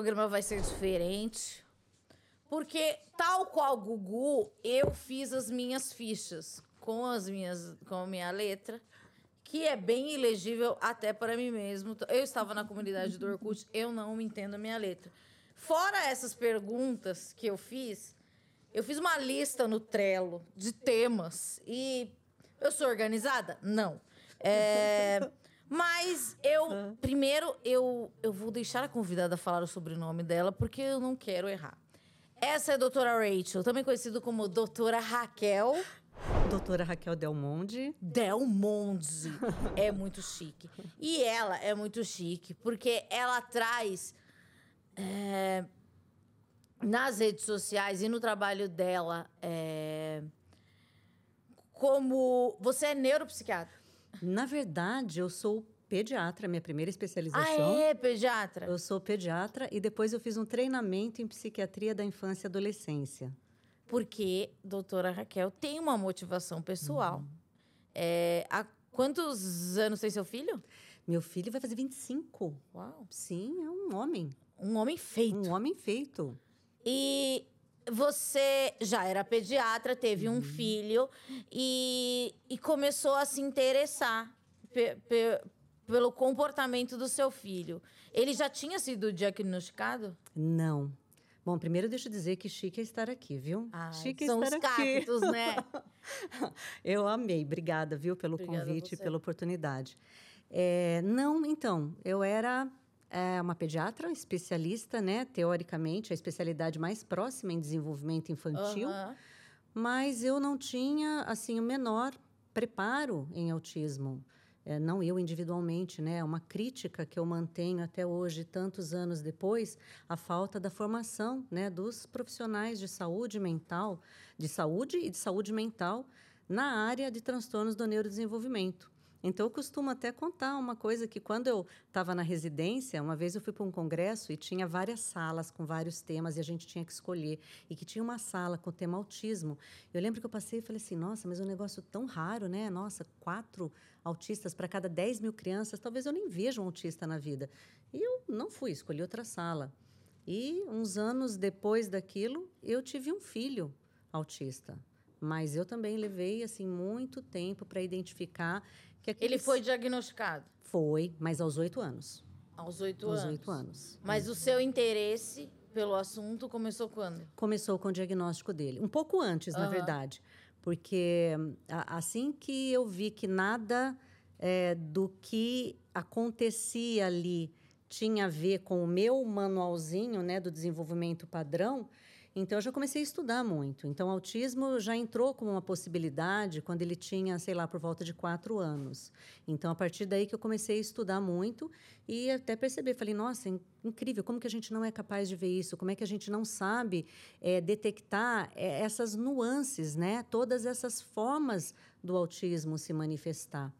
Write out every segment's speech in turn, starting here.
programa vai ser diferente. Porque, tal qual Gugu, eu fiz as minhas fichas com as minhas com a minha letra, que é bem ilegível até para mim mesmo. Eu estava na comunidade do Orkut, eu não entendo a minha letra. Fora essas perguntas que eu fiz, eu fiz uma lista no Trello de temas e eu sou organizada? Não. É, mas eu, primeiro, eu, eu vou deixar a convidada falar o sobrenome dela, porque eu não quero errar. Essa é a doutora Rachel, também conhecida como doutora Raquel. Doutora Raquel Delmonde. Delmonde. é muito chique. E ela é muito chique, porque ela traz. é, nas redes sociais e no trabalho dela. é, como. Você é neuropsiquiatra. Na verdade, eu sou pediatra, minha primeira Ah, especialização. é, pediatra? Eu sou pediatra e depois eu fiz um treinamento em psiquiatria da infância e adolescência. Porque doutora Raquel tem uma motivação pessoal. É, há quantos anos tem seu filho? Meu filho vai fazer 25. Uau. Sim, é um homem. Um homem feito. Um homem feito. E você já era pediatra, teve um filho e, e começou a se interessar pe- pe- pelo comportamento do seu filho. Ele já tinha sido diagnosticado? Não. Bom, primeiro deixa eu dizer que chique é estar aqui, viu? Ai, chique é são estar os aqui. cactos, né? Eu amei, obrigada, viu, pelo Obrigada convite e pela oportunidade. É, não, então, eu era é, uma pediatra especialista, né? Teoricamente, a especialidade mais próxima em desenvolvimento infantil, Aham. mas eu não tinha, assim, o menor preparo em autismo. É, não eu individualmente, né? É uma crítica que eu mantenho até hoje, tantos anos depois, a falta da formação, né, dos profissionais de saúde mental, de saúde e de saúde mental na área de transtornos do neurodesenvolvimento. Então, eu costumo até contar uma coisa que quando eu estava na residência, uma vez eu fui para um congresso e tinha várias salas com vários temas e a gente tinha que escolher. E que tinha uma sala com o tema autismo. Eu lembro que eu passei e falei assim, nossa, mas é um negócio tão raro, né? Nossa, quatro autistas para cada 10 mil crianças, talvez eu nem veja um autista na vida. E eu não fui, escolhi outra sala. E uns anos depois daquilo, eu tive um filho autista. Mas eu também levei assim muito tempo para identificar que Ele aqueles... foi diagnosticado Foi, mas aos oito anos. aos oito aos anos. oito anos. Mas o seu interesse pelo assunto começou quando? Começou com o diagnóstico dele. Um pouco antes, na Aham. verdade. Porque assim que eu vi que nada eh, do que acontecia ali tinha a ver com o meu manualzinho né, do desenvolvimento padrão, então eu já comecei a estudar muito. Então, o autismo já entrou como uma possibilidade quando ele tinha, sei lá, por volta de quatro anos. Então, a partir daí que eu comecei a estudar muito e até perceber, falei, nossa, in- incrível, como que a gente não é capaz de ver isso? Como é que a gente não sabe eh, detectar eh, essas nuances, né? Todas essas formas do autismo se manifestar.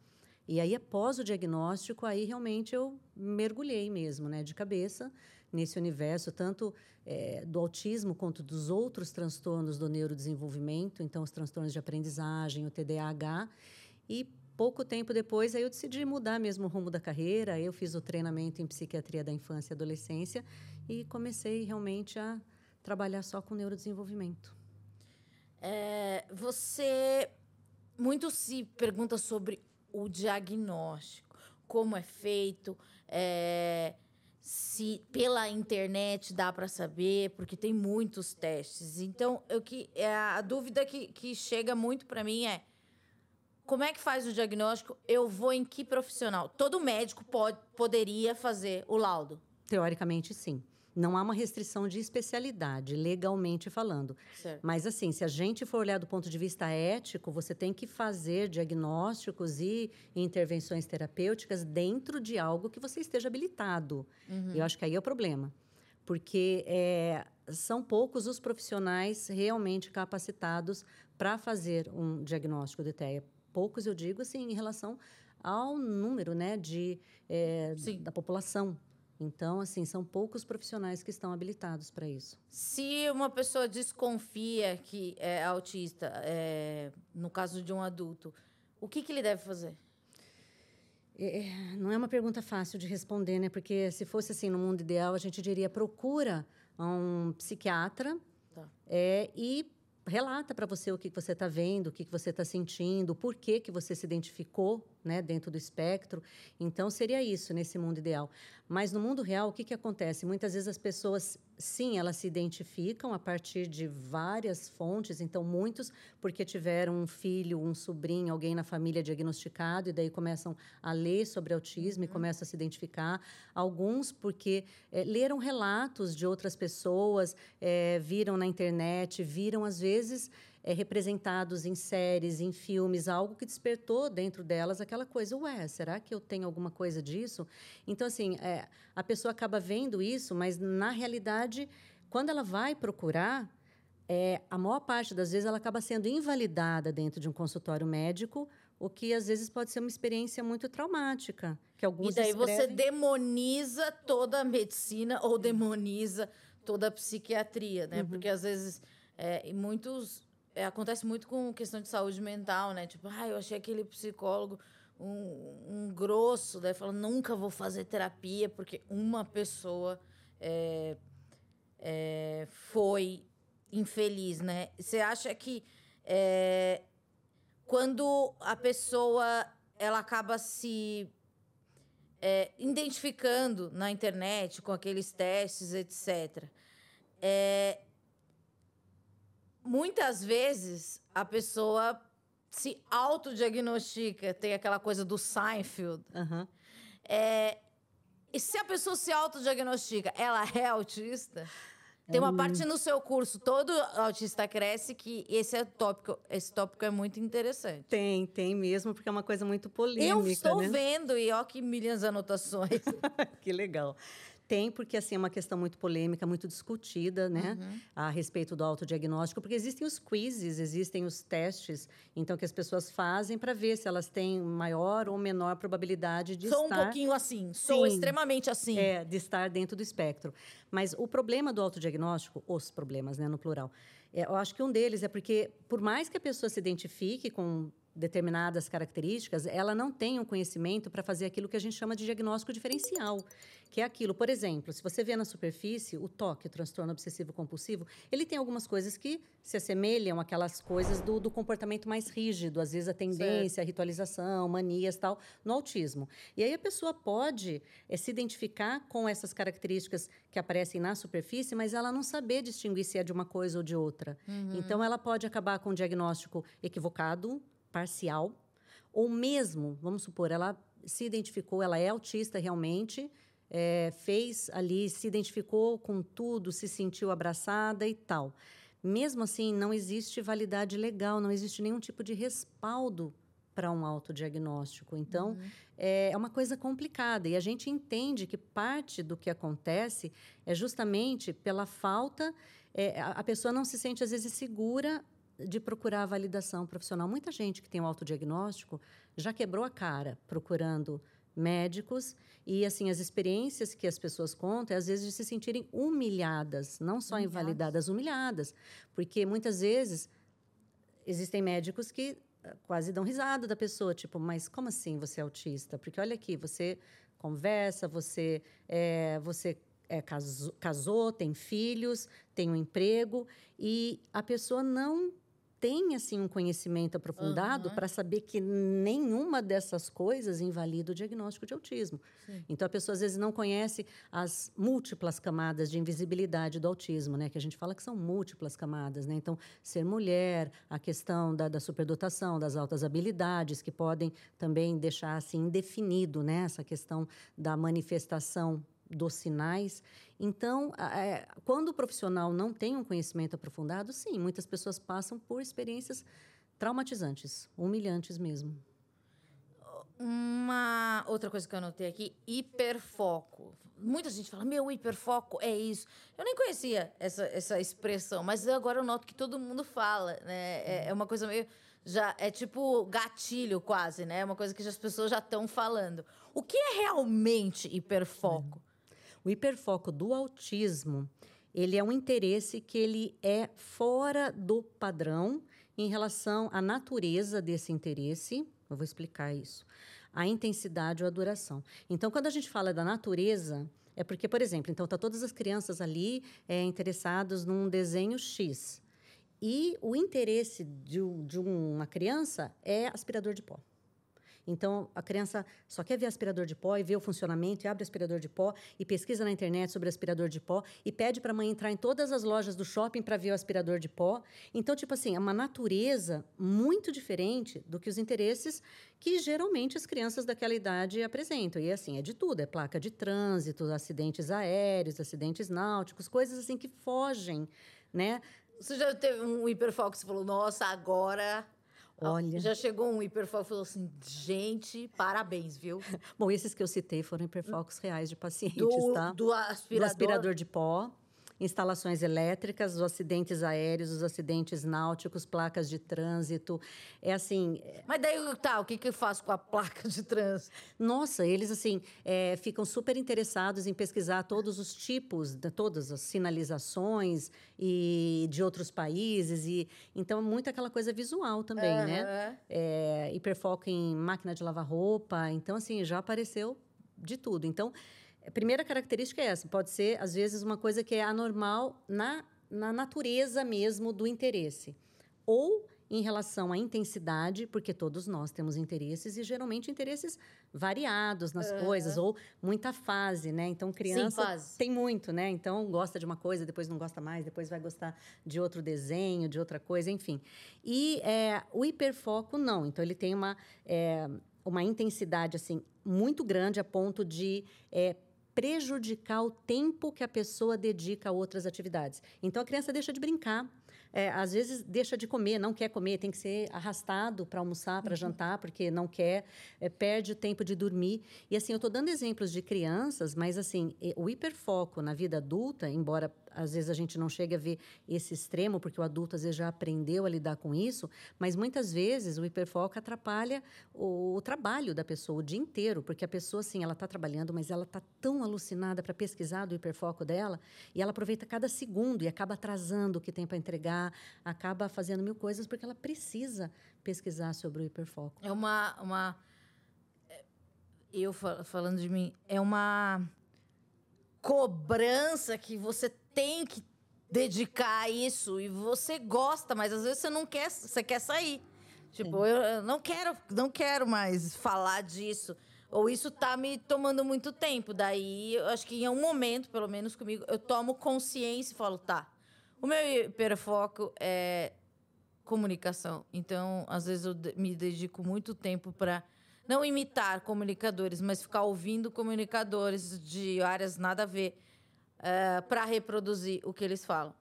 E aí, após o diagnóstico, aí realmente eu mergulhei mesmo, né, de cabeça nesse universo, tanto eh, do autismo quanto dos outros transtornos do neurodesenvolvimento, então os transtornos de aprendizagem, o TDAH. E pouco tempo depois, aí eu decidi mudar mesmo o rumo da carreira. Eu fiz o treinamento em psiquiatria da infância e adolescência e comecei realmente a trabalhar só com neurodesenvolvimento. É, você muito se pergunta sobre o diagnóstico, como é feito, é, se pela internet dá para saber, porque tem muitos testes. Então, eu que é a dúvida que, que chega muito para mim é como é que faz o diagnóstico? Eu vou em que profissional? Todo médico pode, poderia fazer o laudo. Teoricamente, sim. Não há uma restrição de especialidade, legalmente falando. Certo. Mas, assim, se a gente for olhar do ponto de vista ético, você tem que fazer diagnósticos e intervenções terapêuticas dentro de algo que você esteja habilitado. Eu acho que aí é o problema. Porque é, são poucos os profissionais realmente capacitados para fazer um diagnóstico de TEA. Poucos, eu digo, assim, em relação ao número né, de, é, da população. Então, assim, são poucos profissionais que estão habilitados para isso. Se uma pessoa desconfia que é autista, é, no caso de um adulto, o que, que ele deve fazer? É, é, não é uma pergunta fácil de responder, né? Porque se fosse assim no mundo ideal, a gente diria procura um psiquiatra tá. é, e relata para você o que você está vendo, o que você está sentindo, por que, que você se identificou né, dentro do espectro. Então, seria isso nesse mundo ideal. Mas no mundo real, o que, que acontece? Muitas vezes as pessoas, sim, elas se identificam a partir de várias fontes. Então, muitos porque tiveram um filho, um sobrinho, alguém na família diagnosticado, e daí começam a ler sobre autismo uhum. e começam a se identificar. Alguns porque é, leram relatos de outras pessoas, é, viram na internet, viram, às vezes é, representados em séries, em filmes, algo que despertou dentro delas aquela coisa, ué, será que eu tenho alguma coisa disso? Então, assim, é, a pessoa acaba vendo isso, mas na realidade, quando ela vai procurar, é, a maior parte das vezes ela acaba sendo invalidada dentro de um consultório médico, o que às vezes pode ser uma experiência muito traumática. Que alguns e daí escrevem... você demoniza toda a medicina ou demoniza toda a psiquiatria, né? Uhum. Porque às vezes é, muitos é, acontece muito com questão de saúde mental, né? Tipo, ah, eu achei aquele psicólogo um, um grosso, daí fala, nunca vou fazer terapia, porque uma pessoa é, é, foi infeliz, né? Você acha que é, quando a pessoa ela acaba se é, identificando na internet com aqueles testes, etc. É, muitas vezes a pessoa se autodiagnostica, tem aquela coisa do Seinfeld. Uhum. É, e se a pessoa se autodiagnostica, ela é autista? Tem uma hum. parte no seu curso, todo autista cresce, que esse é tópico, esse tópico é muito interessante. Tem, tem mesmo, porque é uma coisa muito polêmica. Eu estou né? vendo, e ó que milhões de anotações. que legal. Tem, porque assim, é uma questão muito polêmica, muito discutida, né? Uhum. A respeito do autodiagnóstico, porque existem os quizzes, existem os testes, então, que as pessoas fazem para ver se elas têm maior ou menor probabilidade de sou estar... Sou um pouquinho assim, sou Sim, extremamente assim. É, de estar dentro do espectro. Mas o problema do autodiagnóstico, os problemas, né, no plural, é, eu acho que um deles é porque, por mais que a pessoa se identifique com determinadas características, ela não tem um conhecimento para fazer aquilo que a gente chama de diagnóstico diferencial, que é aquilo, por exemplo, se você vê na superfície o toque, o transtorno obsessivo compulsivo, ele tem algumas coisas que se assemelham àquelas coisas do, do comportamento mais rígido, às vezes a tendência, certo. a ritualização, manias tal, no autismo. E aí a pessoa pode é, se identificar com essas características que aparecem na superfície, mas ela não saber distinguir se é de uma coisa ou de outra. Uhum. Então ela pode acabar com um diagnóstico equivocado, parcial, ou mesmo, vamos supor, ela se identificou, ela é autista realmente, é, fez ali, se identificou com tudo, se sentiu abraçada e tal. Mesmo assim, não existe validade legal, não existe nenhum tipo de respaldo para um autodiagnóstico. Então, uhum. é, é uma coisa complicada. E a gente entende que parte do que acontece é justamente pela falta. É, a pessoa não se sente, às vezes, segura de procurar a validação profissional. Muita gente que tem o um autodiagnóstico já quebrou a cara procurando médicos e assim as experiências que as pessoas contam é às vezes de se sentirem humilhadas, não só humilhadas. invalidadas, humilhadas, porque muitas vezes existem médicos que ah, quase dão risada da pessoa, tipo, mas como assim você é autista? Porque olha aqui, você conversa, você é, você é, casou, casou, tem filhos, tem um emprego e a pessoa não tem assim um conhecimento aprofundado uhum. para saber que nenhuma dessas coisas invalida o diagnóstico de autismo. Sim. Então a pessoa às vezes não conhece as múltiplas camadas de invisibilidade do autismo, né? Que a gente fala que são múltiplas camadas, né? Então ser mulher, a questão da, da superdotação, das altas habilidades que podem também deixar assim indefinido, né? Essa questão da manifestação dos sinais. Então, é, quando o profissional não tem um conhecimento aprofundado, sim, muitas pessoas passam por experiências traumatizantes, humilhantes mesmo. Uma outra coisa que eu anotei aqui, hiperfoco. Muita gente fala, meu, hiperfoco é isso. Eu nem conhecia essa, essa expressão, mas agora eu noto que todo mundo fala, né? É, é uma coisa meio já é tipo gatilho quase, né? É uma coisa que as pessoas já estão falando. O que é realmente hiperfoco? O hiperfoco do autismo, ele é um interesse que ele é fora do padrão em relação à natureza desse interesse. Eu vou explicar isso. a intensidade ou a duração. Então, quando a gente fala da natureza, é porque, por exemplo, então tá todas as crianças ali é, interessadas num desenho X. E o interesse de, de uma criança é aspirador de pó. Então, a criança só quer ver aspirador de pó e vê o funcionamento e abre aspirador de pó e pesquisa na internet sobre aspirador de pó e pede para a mãe entrar em todas as lojas do shopping para ver o aspirador de pó. Então, tipo assim, é uma natureza muito diferente do que os interesses que geralmente as crianças daquela idade apresentam. E assim, é de tudo, é placa de trânsito, acidentes aéreos, acidentes náuticos, coisas assim que fogem, né? Você já teve um hiperfoco que você falou, nossa, agora Olha. Já chegou um hiperfoco e falou assim: gente, parabéns, viu? Bom, esses que eu citei foram hiperfocos reais de pacientes, do, tá? Do aspirador. do aspirador de pó instalações elétricas, os acidentes aéreos, os acidentes náuticos, placas de trânsito. É assim. Mas daí tá, o que, que eu faço com a placa de trânsito? Nossa, eles assim é, ficam super interessados em pesquisar todos os tipos, de, todas as sinalizações e de outros países. e Então, muito aquela coisa visual também, uhum. né? É, hiperfoco em máquina de lavar roupa. Então, assim, já apareceu de tudo. Então, a primeira característica é essa. Pode ser, às vezes, uma coisa que é anormal na, na natureza mesmo do interesse. Ou em relação à intensidade, porque todos nós temos interesses e geralmente interesses variados nas uhum. coisas ou muita fase, né? Então criança Sim, tem muito, né? Então gosta de uma coisa, depois não gosta mais, depois vai gostar de outro desenho, de outra coisa, enfim. E é, o hiperfoco não. Então ele tem uma é, uma intensidade assim muito grande a ponto de é, prejudicar o tempo que a pessoa dedica a outras atividades. Então a criança deixa de brincar, é, às vezes deixa de comer, não quer comer, tem que ser arrastado para almoçar, para uhum. jantar, porque não quer, é, perde o tempo de dormir. E assim, eu estou dando exemplos de crianças, mas assim, o hiperfoco na vida adulta, embora às vezes a gente não chega a ver esse extremo, porque o adulto às vezes já aprendeu a lidar com isso, mas muitas vezes o hiperfoco atrapalha o, o trabalho da pessoa o dia inteiro, porque a pessoa, assim, ela está trabalhando, mas ela está tão alucinada para pesquisar do hiperfoco dela, e ela aproveita cada segundo e acaba atrasando o que tem para entregar, acaba fazendo mil coisas, porque ela precisa pesquisar sobre o hiperfoco. É uma. uma eu falando de mim, é uma cobrança que você tem que dedicar a isso e você gosta, mas às vezes você não quer, você quer sair. Tipo, eu, eu não quero, não quero mais falar disso. Ou isso tá me tomando muito tempo. Daí, eu acho que em um momento, pelo menos comigo, eu tomo consciência e falo, tá. O meu hiperfoco é comunicação. Então, às vezes eu me dedico muito tempo para não imitar comunicadores, mas ficar ouvindo comunicadores de áreas nada a ver uh, eh, para reproduzir o que eles falam.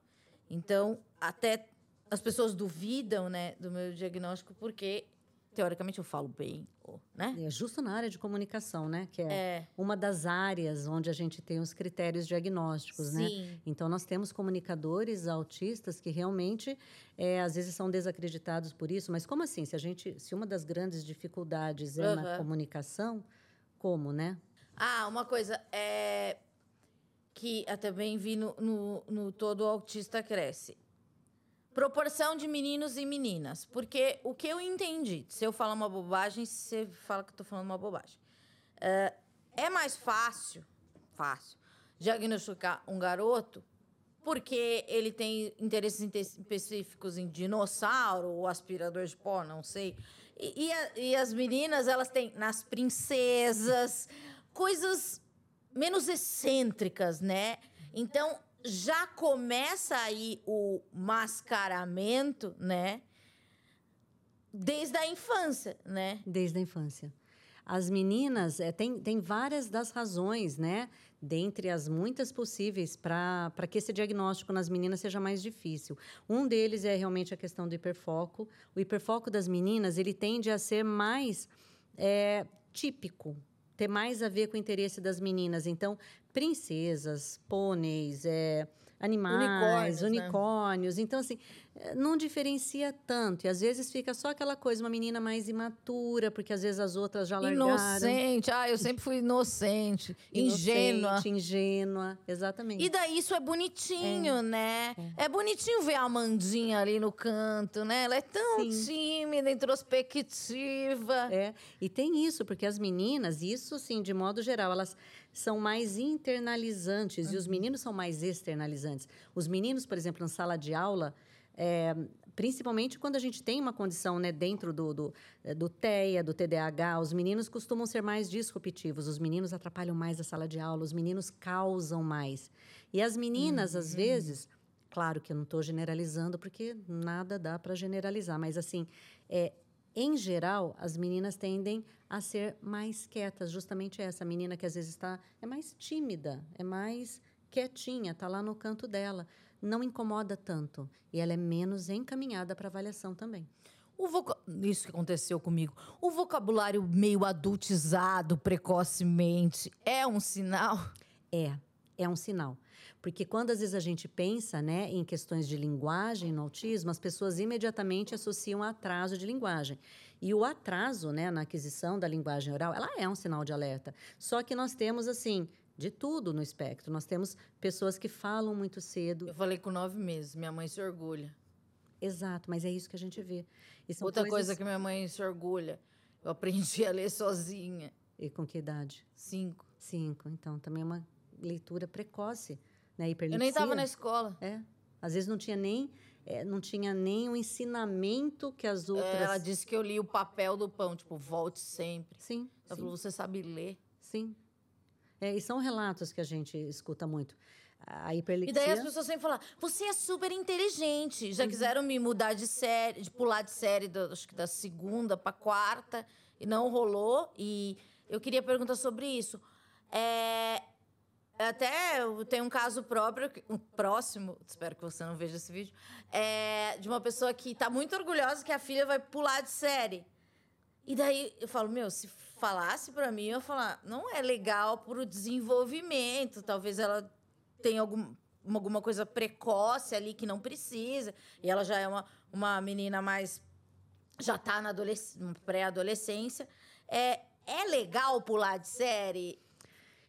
Então, até as pessoas duvidam, né, do meu diagnóstico porque teoricamente eu falo bem, né? É justo na área de comunicação, né? Que é, é, uma das áreas onde a gente tem os critérios diagnósticos, né? Sim. né? Então nós temos comunicadores autistas que realmente é, às vezes são desacreditados por isso. Mas como assim? Se a gente, se uma das grandes dificuldades é uhum. na comunicação, como, né? Ah, uma coisa é que também vi no, no, no Todo Autista Cresce. Proporção de meninos e meninas. Porque o que eu entendi, se eu falar uma bobagem, você fala que eu estou falando uma bobagem. Uh, é mais fácil, fácil, diagnosticar um garoto porque ele tem interesses específicos em dinossauro ou aspirador de pó, não sei. E, e, a, e as meninas, elas têm nas princesas, coisas menos excêntricas, né? Então já começa aí o mascaramento, né? Desde a infância, né? Desde a infância. As meninas, é, tem, tem várias das razões, né? Dentre as muitas possíveis para que esse diagnóstico nas meninas seja mais difícil. Um deles é realmente a questão do hiperfoco. O hiperfoco das meninas, ele tende a ser mais é, típico, ter mais a ver com o interesse das meninas. Então, princesas, pôneis, é, animais, unicórnios. unicórnios. Né? Então, assim, eh, não diferencia tanto. E às vezes fica só aquela coisa, uma menina mais imatura, porque às vezes as outras já largaram. Inocente. Ah, eu sempre fui inocente. ingênua. Inocente, ingênua, exatamente. E daí isso é bonitinho, né? É. bonitinho ver a Amandinha ali no canto, né? Ela é tão Sim. tímida, introspectiva. É, e tem isso, porque as meninas, isso assim, de modo geral, elas são mais internalizantes e os meninos são mais externalizantes. Os meninos, por exemplo, na sala de aula, é, principalmente quando a gente tem uma condição né, dentro do, do, eh, do TEA, do TDAH, os meninos costumam ser mais disruptivos, os meninos atrapalham mais a sala de aula, os meninos causam mais. E as meninas, às vezes, claro que eu não estou generalizando, porque nada dá para generalizar, mas assim, é, em geral, as meninas tendem a ser mais quietas, justamente essa menina que às vezes está é mais tímida, é mais quietinha, está lá no canto dela, não incomoda tanto e ela é menos encaminhada para avaliação também. O voca... Isso que aconteceu comigo. O vocabulário meio adultizado precocemente é um sinal? É, é um sinal. Porque quando às vezes a gente pensa né, em questões de linguagem no autismo, as pessoas imediatamente associam atraso de linguagem. E o atraso né, na aquisição da linguagem oral, ela é um sinal de alerta. Só que nós temos, assim, de tudo no espectro. Nós temos pessoas que falam muito cedo. Eu falei com nove meses, minha mãe se orgulha. Exato, mas é isso que a gente vê. Outra coisas... coisa que minha mãe se orgulha, eu aprendi a ler sozinha. E com que idade? Cinco. Cinco, então também é uma leitura precoce, né? Eu nem estava na escola. É, às vezes não tinha nem é, não tinha nem o ensinamento que as outras. É, ela disse que eu li o papel do pão, tipo volte sempre. Sim. Ela falou você sabe ler. Sim. É, e são relatos que a gente escuta muito. A hiperlexia... E daí as pessoas sempre falam, você é super inteligente. Já uhum. quiseram me mudar de série, de pular de série, do, acho que da segunda para quarta, e não rolou. E eu queria perguntar sobre isso. É, até tenho um caso próprio, um próximo, espero que você não veja esse vídeo, é, de uma pessoa que está muito orgulhosa que a filha vai pular de série. E daí eu falo, meu, se falasse para mim, eu ia falar, não é legal para o desenvolvimento, talvez ela tenha algum, alguma coisa precoce ali que não precisa, e ela já é uma, uma menina mais. já está na pré-adolescência. É, é legal pular de série?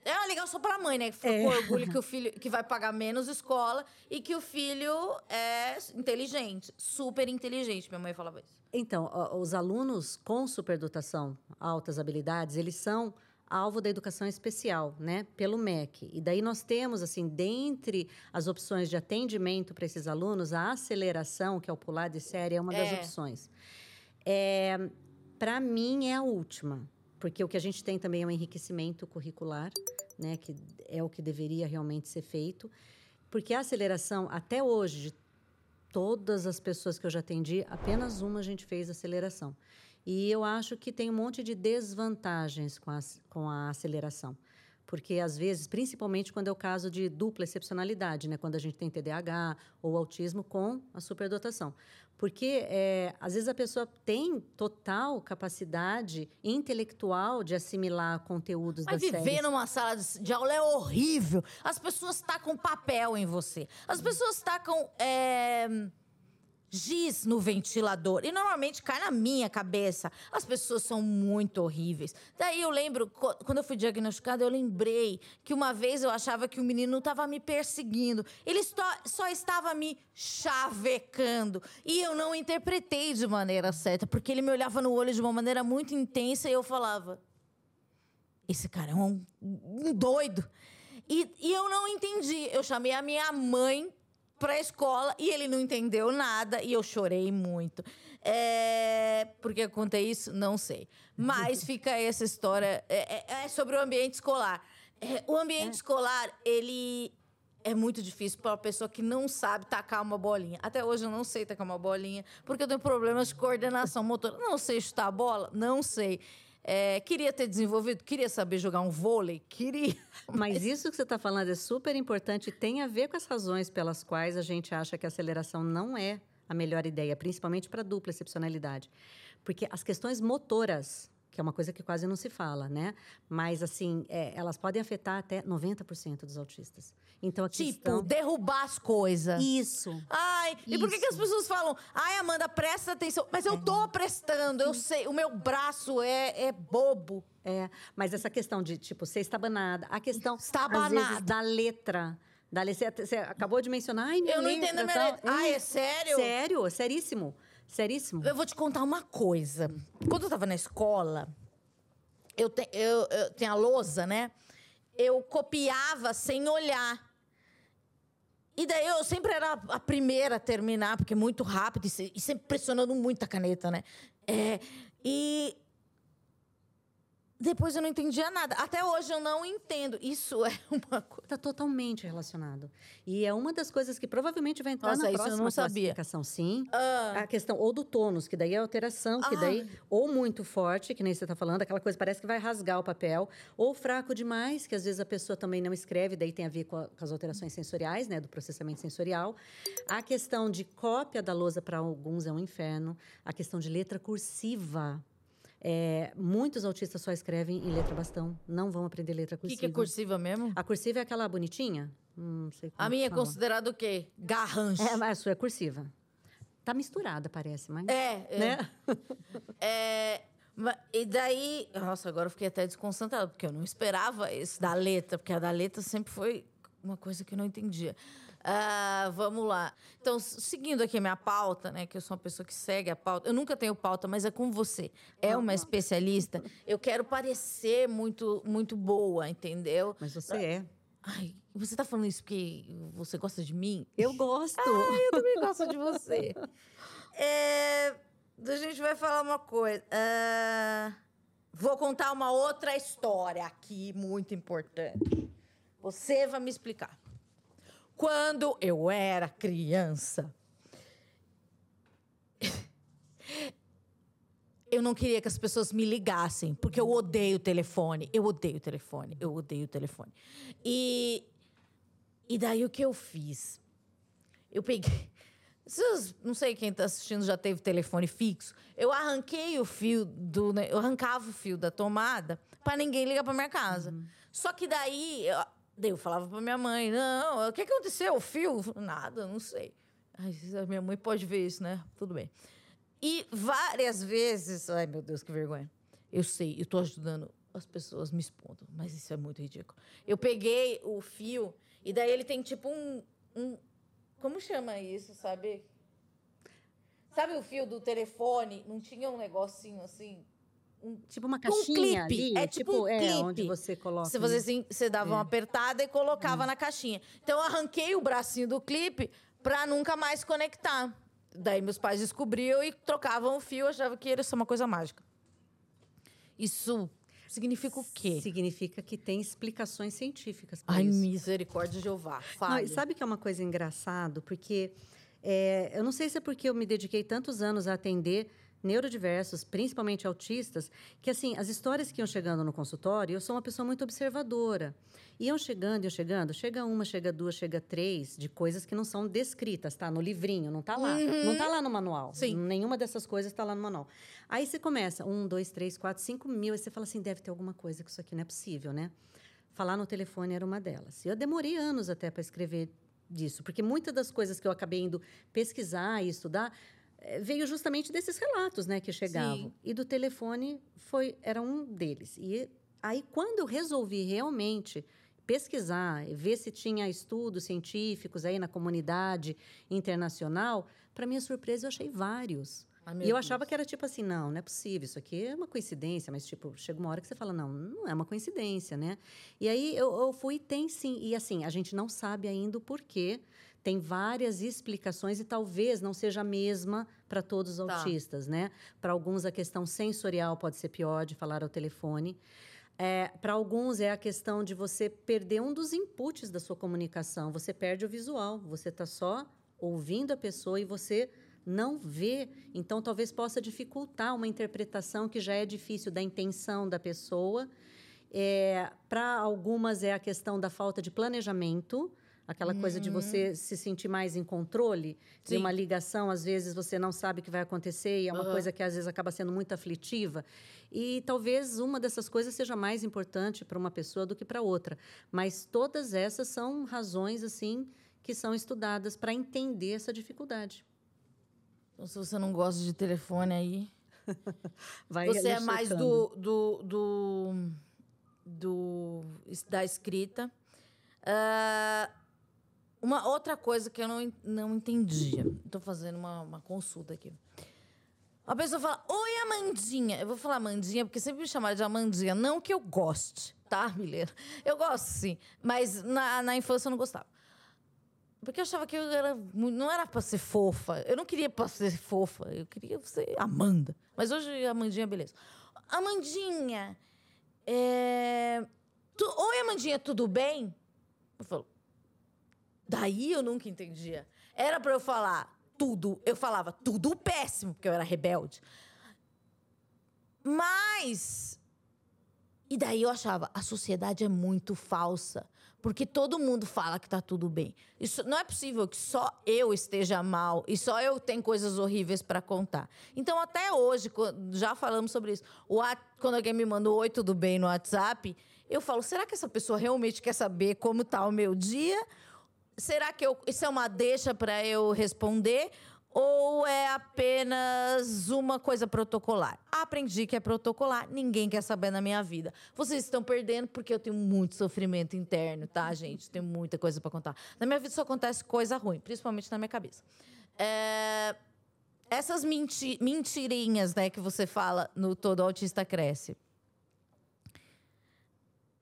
É legal só pra mãe, né? Que ficou é. com orgulho que o filho que vai pagar menos escola e que o filho é inteligente, super inteligente. Minha mãe falava isso. Então, os alunos com superdotação, altas habilidades, eles são alvo da educação especial, né, pelo MEC. E daí nós temos, assim, dentre as opções de atendimento para esses alunos, a aceleração, que é o pular de série, é uma das é. opções. É, para mim, é a última porque o que a gente tem também é um enriquecimento curricular, né, que é o que deveria realmente ser feito, porque a aceleração até hoje de todas as pessoas que eu já atendi, apenas uma a gente fez aceleração. E eu acho que tem um monte de desvantagens com a, com a aceleração. Porque, às vezes, principalmente quando é o caso de dupla excepcionalidade, né? quando a gente tem TDAH ou autismo com a superdotação. Porque, é, às vezes, a pessoa tem total capacidade intelectual de assimilar conteúdos Mas viver séries. numa sala de aula é horrível. As pessoas tacam papel em você. As pessoas tacam... É giz no ventilador. E normalmente cai na minha cabeça. As pessoas são muito horríveis. Daí eu lembro, quando eu fui diagnosticada, eu lembrei que uma vez eu achava que o menino estava me perseguindo. Ele só estava me chavecando. E eu não interpretei de maneira certa, porque ele me olhava no olho de uma maneira muito intensa e eu falava: Esse cara é um, um doido. E, e eu não entendi. Eu chamei a minha mãe para a escola e ele não entendeu nada e eu chorei muito. É... Por que eu contei isso? Não sei. Mas fica essa história. É, é, é sobre o ambiente escolar. É, o ambiente é. escolar, ele é muito difícil para uma pessoa que não sabe tacar uma bolinha. Até hoje eu não sei tacar uma bolinha, porque eu tenho problemas de coordenação motora. Não sei chutar a bola? Não sei. É, queria ter desenvolvido, queria saber jogar um vôlei, queria. Mas isso que você está falando é super importante e tem a ver com as razões pelas quais a gente acha que a aceleração não é a melhor ideia, principalmente para dupla excepcionalidade. Porque as questões motoras que é uma coisa que quase não se fala, né? Mas, assim, é, elas podem afetar até 90% dos autistas. Então, a Tipo, questão... derrubar as coisas. Isso. Ai, e por que, que as Isso. pessoas falam, ai, Amanda, presta atenção? Mas eu tô prestando, eu sei, o meu braço é, é bobo. É, mas essa questão de, tipo, ser estabanada, a questão, às Estabanada. vezes, da letra. Da letra você, você acabou de mencionar, ai, minha Eu não letra, entendo a minha letra. Ai, é sério? Sério, seríssimo. Seríssimo. Eu vou te contar uma coisa. Quando eu tava na escola, eu, te, eu, eu tenho a lousa, né? Eu copiava sem olhar. E daí eu sempre era a primeira a terminar, porque é muito rápido e se- sempre pressionando muito a caneta, né? É, e depois eu não entendia nada. Até hoje eu não entendo. Isso é uma coisa. Está totalmente relacionado. E é uma das coisas que provavelmente vai entrar Nossa, na isso eu próxima não sabia. sim. Ah, A questão ou do tônus, que daí é alteração, que daí ou muito forte, que nem você está falando, aquela coisa parece que vai rasgar o papel, ou fraco demais, que às vezes a pessoa também não escreve, daí tem a ver com, a- com as alterações sensoriais, né, do processamento sensorial. A questão de cópia da lousa para alguns é um inferno. A questão de letra cursiva. É, muitos autistas só escrevem em letra bastão, não vão aprender letra o que, cursiva. que é cursiva mesmo? A cursiva é aquela bonitinha? Hum, não sei como A minha é considerada o quê? Garrancho. É, a sua é cursiva. Tá misturada, parece, mas. É, é. Né? É, e daí, nossa, agora eu fiquei até desconcentrada, porque eu não esperava isso da letra, porque a da letra sempre foi uma coisa que eu não entendia. Ah, vamos lá. Então, seguindo aqui a minha pauta, né, que eu sou uma pessoa que segue a pauta, eu nunca tenho pauta, mas é com você. É uma especialista. Eu quero parecer muito, muito boa, entendeu? Mas você é. Ai, você tá falando isso porque você gosta de mim? Eu gosto. eu também gosto de você. É, a gente vai falar uma coisa. Ah, vou contar uma outra história aqui, muito importante. Você vai me explicar. Quando eu era criança, eu não queria que as pessoas me ligassem, porque eu odeio o telefone. Eu odeio o telefone. Eu odeio o telefone. E, e daí o que eu fiz? Eu peguei. Vocês, não sei quem está assistindo já teve telefone fixo. Eu arranquei o fio do. né, Eu arrancava o fio da tomada para ninguém ligar para minha casa. Só que daí eu, daí eu falava para minha mãe: não, o que aconteceu? O fio? Nada, não sei. Ai, minha mãe pode ver isso, né? Tudo bem. E várias vezes. Ai, meu Deus, que vergonha. Eu sei, eu tô ajudando as pessoas me expondo, mas isso é muito ridículo. Eu peguei o fio e daí ele tem tipo um. um como chama isso, sabe? Sabe o fio do telefone? Não tinha um negocinho assim? Tipo uma Um caixinha clipe. ali. É tipo um é, clipe. onde você coloca. Você fazia assim, você dava É. uma apertada e colocava na caixinha. Então eu arranquei o bracinho do clipe pra nunca mais conectar. Daí meus pais descobriam e trocavam o fio, achavam que era só uma coisa mágica. Isso significa o quê? Significa que tem explicações científicas Ai, isso. misericórdia de Jeová. Não, Fale. sabe que é uma coisa engraçado? Porque é, eu não sei se é porque eu me dediquei tantos anos a atender neurodiversos, principalmente autistas, que assim, as histórias que iam chegando no consultório, eu sou uma pessoa muito observadora. Iam chegando, iam chegando, chega uma, chega duas, chega três, de coisas que não são descritas, tá? No livrinho, não tá lá. Não tá lá no manual. Sim. Nenhuma dessas coisas tá lá no manual. Aí você começa, um, dois, três, quatro, cinco mil, aí você fala assim, deve ter alguma coisa que isso aqui não é possível, né? Falar no telefone era uma delas. Eu demorei anos até para escrever disso, porque muitas das coisas que eu acabei indo pesquisar e estudar veio justamente desses relatos, né, que chegavam. Sim. E do telefone foi era um deles. E aí quando eu resolvi realmente pesquisar, e ver se tinha estudos científicos aí na comunidade internacional, para minha surpresa eu achei vários. Meu E eu Deus. achava que era tipo assim, não, não é possível, isso aqui é uma coincidência, mas tipo, chega uma hora que você fala, não, não é uma coincidência, né? E aí eu, eu fui, tem sim, e assim, a gente não sabe ainda o porquê, tem várias explicações e talvez não seja a mesma para todos os Tá. autistas, né? Para alguns a questão sensorial pode ser pior de falar ao telefone. É, para alguns é a questão de você perder um dos inputs da sua comunicação. Você perde o visual, você está só ouvindo a pessoa e você não vê. Então, talvez possa dificultar uma interpretação que já é difícil da intenção da pessoa. É, para algumas é a questão da falta de planejamento. Aquela coisa de você se sentir mais em controle, de uma ligação, às vezes você não sabe o que vai acontecer e é uma Aham. coisa que às vezes acaba sendo muito aflitiva. E talvez uma dessas coisas seja mais importante para uma pessoa do que para outra. Mas todas essas são razões assim que são estudadas para entender essa dificuldade. Então, se você não gosta de telefone aí, Vai você é mais do, do, do, do- da escrita. Ah, uma outra coisa que eu não, não entendia. Estou fazendo uma, uma consulta aqui. A pessoa fala, oi, Amandinha. Eu vou falar Amandinha, porque sempre me chamaram de Amandinha. Não que eu goste, tá, Milena? Eu gosto, sim. Mas na, na infância eu não gostava. Porque eu achava que eu era, não era pra ser fofa. Eu não queria pra ser fofa. Eu queria ser Amanda. Mas hoje Amandinha, beleza. Amandinha, é... tu- Oi, Amandinha, tudo bem? Eu falo, daí eu nunca entendia. Era pra eu falar tudo. Eu falava tudo péssimo, porque eu era rebelde. Mas... E daí eu achava, a sociedade é muito falsa. Porque todo mundo fala que tá tudo bem. Isso não é possível que só eu esteja mal e só eu tenho coisas horríveis para contar. Então, até hoje, já falamos sobre isso. Quando alguém me manda um oi, tudo bem no WhatsApp, eu falo: será que essa pessoa realmente quer saber como tá o meu dia? Será que eu- isso é uma deixa para eu responder? Ou é apenas uma coisa protocolar? Aprendi que é protocolar, ninguém quer saber na minha vida. Vocês estão perdendo porque eu tenho muito sofrimento interno, tá, gente? Tenho muita coisa para contar. Na minha vida só acontece coisa ruim, principalmente na minha cabeça. É, Essas menti- mentirinhas, né, que você fala no Todo Autista Cresce.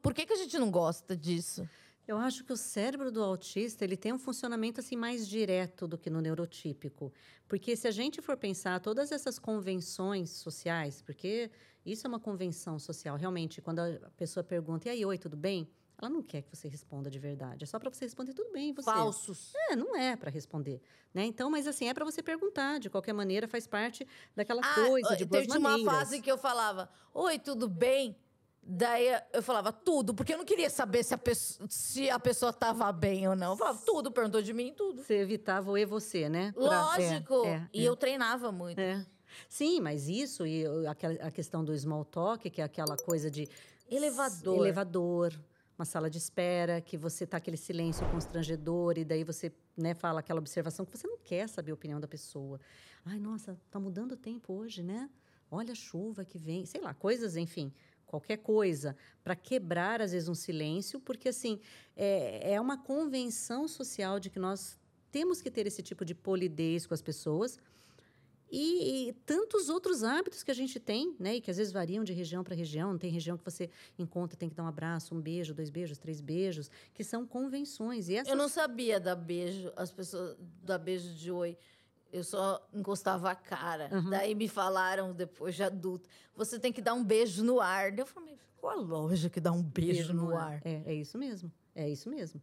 Por que, que a gente não gosta disso? Eu acho que o cérebro do autista ele tem um funcionamento assim mais direto do que no neurotípico, porque se a gente for pensar todas essas convenções sociais, porque isso é uma convenção social, realmente, quando a pessoa pergunta e aí, oi, tudo bem? Ela não quer que você responda de verdade, é só para você responder tudo bem, você. Falsos. É, não é para responder, né? Então, mas assim é para você perguntar, de qualquer maneira faz parte daquela coisa de boas teve uma maneiras. fase que eu falava, oi, tudo bem? Daí eu falava tudo, porque eu não queria saber se a pessoa, se a pessoa tava bem ou não. Eu falava tudo, perguntou de mim, tudo. Você evitava o e você, né? Pra- é, Lógico. é, e é. eu treinava muito. É. Sim, mas isso e a questão do small talk, que é aquela coisa de Elevador. elevador, uma sala de espera, que você tá aquele silêncio constrangedor e daí você, né, fala aquela observação que você não quer saber a opinião da pessoa. Ai, nossa, tá mudando o tempo hoje, né? Olha a chuva que vem, sei lá, coisas, enfim, qualquer coisa para quebrar às vezes um silêncio, porque assim é, é uma convenção social de que nós temos que ter esse tipo de polidez com as pessoas e, e tantos outros hábitos que a gente tem, né? E que às vezes variam de região para região. Tem região que você encontra, tem que dar um abraço, um beijo, dois beijos, três beijos, que são convenções. E essas Eu não sabia dar beijo, as pessoas dar beijo de oi. Eu só encostava a cara. Daí me falaram depois de adulto, você tem que dar um beijo no ar. Daí Eu falei, qual a lógica que dá um beijo, no ar? É, é isso mesmo. É isso mesmo.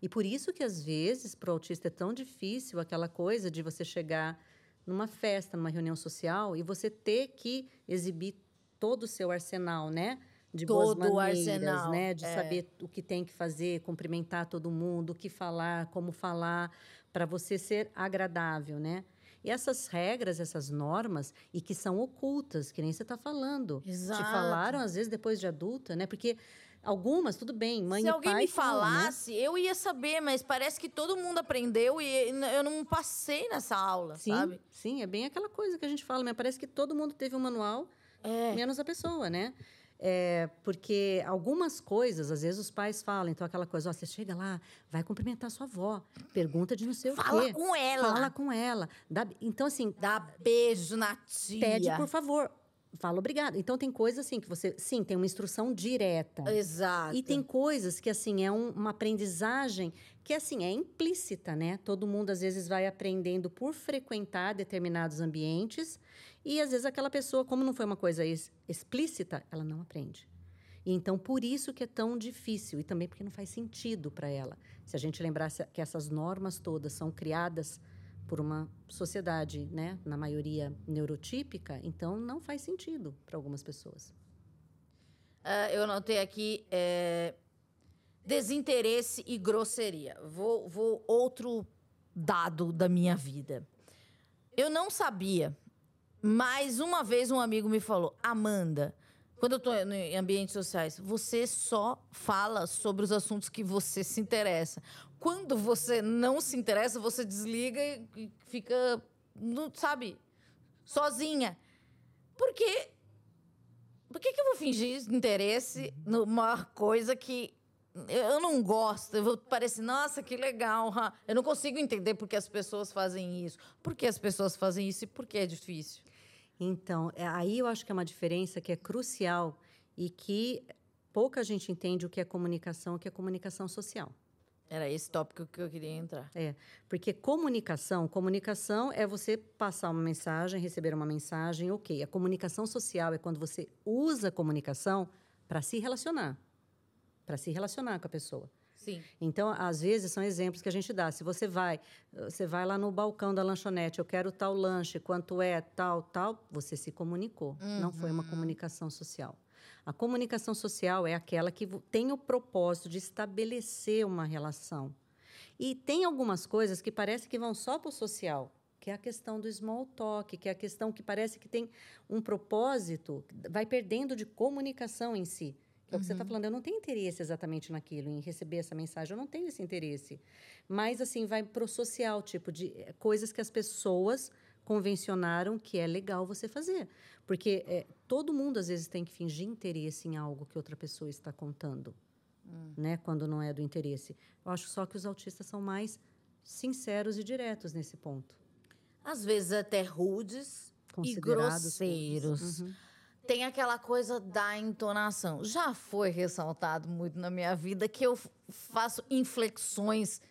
E por isso que, às vezes, para o autista é tão difícil aquela coisa de você chegar numa festa, numa reunião social, e você ter que exibir todo o seu arsenal, né? De boas Todo o maneiras, arsenal, né? De é. saber o que tem que fazer, cumprimentar todo mundo, o que falar, como falar, para você ser agradável, né? E essas regras, essas normas, e que são ocultas, que nem você está falando. Exato. Te falaram, às vezes, depois de adulta, né? Porque algumas, tudo bem, mãe Se e alguém pai me falam, né? falasse, eu ia saber, mas parece que todo mundo aprendeu e eu não passei nessa aula, Sim, sabe? sim, é bem aquela coisa que a gente fala, mas parece que todo mundo teve um manual, É. menos a pessoa, né? É, porque algumas coisas, às vezes os pais falam, então aquela coisa, ó, você chega lá, vai cumprimentar sua avó, pergunta de não sei o Fala quê. com ela. Fala com ela. Dá- então, assim, Dá beijo na tia. pede por favor. Fala obrigado. Então, tem coisas assim que você, sim, tem uma instrução direta. Exato. E tem coisas que, assim, é um- uma aprendizagem que, assim, é implícita, né? Todo mundo, às vezes, vai aprendendo por frequentar determinados ambientes e, às vezes, aquela pessoa, como não foi uma coisa ex- explícita, ela não aprende. E, então, por isso que é tão difícil e também porque não faz sentido para ela. Se a gente lembrasse que essas normas todas são criadas por uma sociedade, né, na maioria neurotípica, então não faz sentido para algumas pessoas. Ah, eu anotei aqui. é, Desinteresse e grosseria. Vou, vou outro dado da minha vida. Eu não sabia, mas uma vez um amigo me falou: Amanda, quando eu estou em ambientes sociais, você só fala sobre os assuntos que você se interessa. Quando você não se interessa, você desliga e fica, sabe, sozinha. Porque por que, que eu vou fingir interesse numa coisa que eu não gosto? Eu vou parecer, nossa, que legal. Eu não consigo entender por que as pessoas fazem isso. Por que as pessoas fazem isso e por que é difícil? Então, é, aí eu acho que é uma diferença que é crucial e que pouca gente entende o que é comunicação, o que é comunicação social. Era esse tópico que eu queria entrar. É, porque comunicação, comunicação é você passar uma mensagem, receber uma mensagem, ok. A comunicação social é quando você usa a comunicação para se relacionar, para se relacionar com a pessoa. Sim. Então, às vezes, são exemplos que a gente dá. Se você vai, você vai lá no balcão da lanchonete, eu quero tal lanche, quanto é, tal, tal, você se comunicou. Uhum. Não foi uma uhum. comunicação social. A comunicação social é aquela que tem o propósito de estabelecer uma relação. E tem algumas coisas que parece que vão só para o social, que é a questão do small talk, que é a questão que parece que tem um propósito, vai perdendo de comunicação em si. Que é o que tá uhum. você está falando. Eu não tenho interesse exatamente naquilo, em receber essa mensagem. Eu não tenho esse interesse. Mas, assim, vai para o social, tipo, de eh, coisas que as pessoas convencionaram que é legal você fazer. Porque é, todo mundo, às vezes, tem que fingir interesse em algo que outra pessoa está contando, hum. né? quando não é do interesse. Eu acho só que os autistas são mais sinceros e diretos nesse ponto. Às vezes até rudes e grosseiros. Uhum. Tem aquela coisa da entonação. Já foi ressaltado muito na minha vida que eu faço inflexões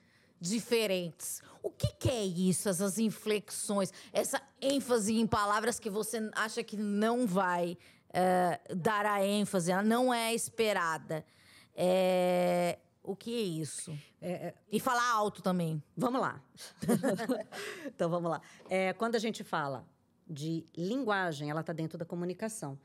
diferentes. O que, que, é isso, essas inflexões, essa ênfase em palavras que você acha que não vai uh, dar a ênfase, ela não é esperada. É... O que é isso? É, é... E falar alto também. Vamos lá. então vamos lá. É, quando a gente fala de linguagem, ela está dentro da comunicação.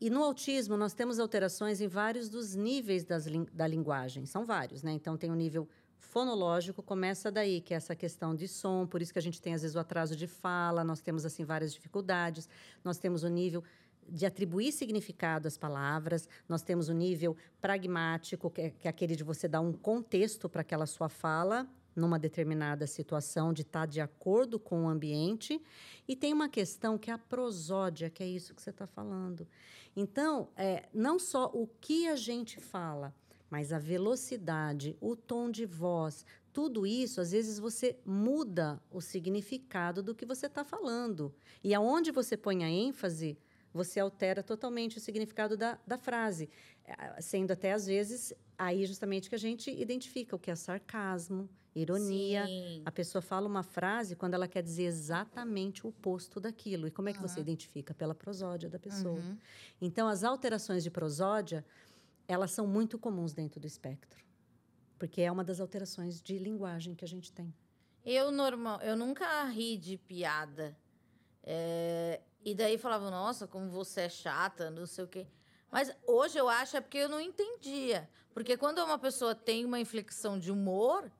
E no autismo, nós temos alterações em vários dos níveis das, da linguagem. São vários, né? Então, tem o nível fonológico começa daí, que é essa questão de som, por isso que a gente tem às vezes o atraso de fala, nós temos assim várias dificuldades, nós temos o nível de atribuir significado às palavras, nós temos o nível pragmático, que é, que é aquele de você dar um contexto para aquela sua fala numa determinada situação, de estar tá de acordo com o ambiente, e tem uma questão que é a prosódia, que é isso que você está falando. Então, é, não só o que a gente fala, mas a velocidade, o tom de voz, tudo isso, às vezes você muda o significado do que você está falando. E aonde você põe a ênfase, você altera totalmente o significado da, da frase. Eh, sendo até, às vezes, aí justamente que a gente identifica o que é sarcasmo, ironia. Sim. A pessoa fala uma frase quando ela quer dizer exatamente o oposto daquilo. E como é que uhum. você identifica? Pela prosódia da pessoa. Uhum. Então, as alterações de prosódia elas são muito comuns dentro do espectro, porque é uma das alterações de linguagem que a gente tem. Eu normal, eu nunca ri de piada. É, e daí falava, nossa, como você é chata, não sei o quê. Mas hoje eu acho é porque eu não entendia. Porque quando uma pessoa tem uma inflexão de humor,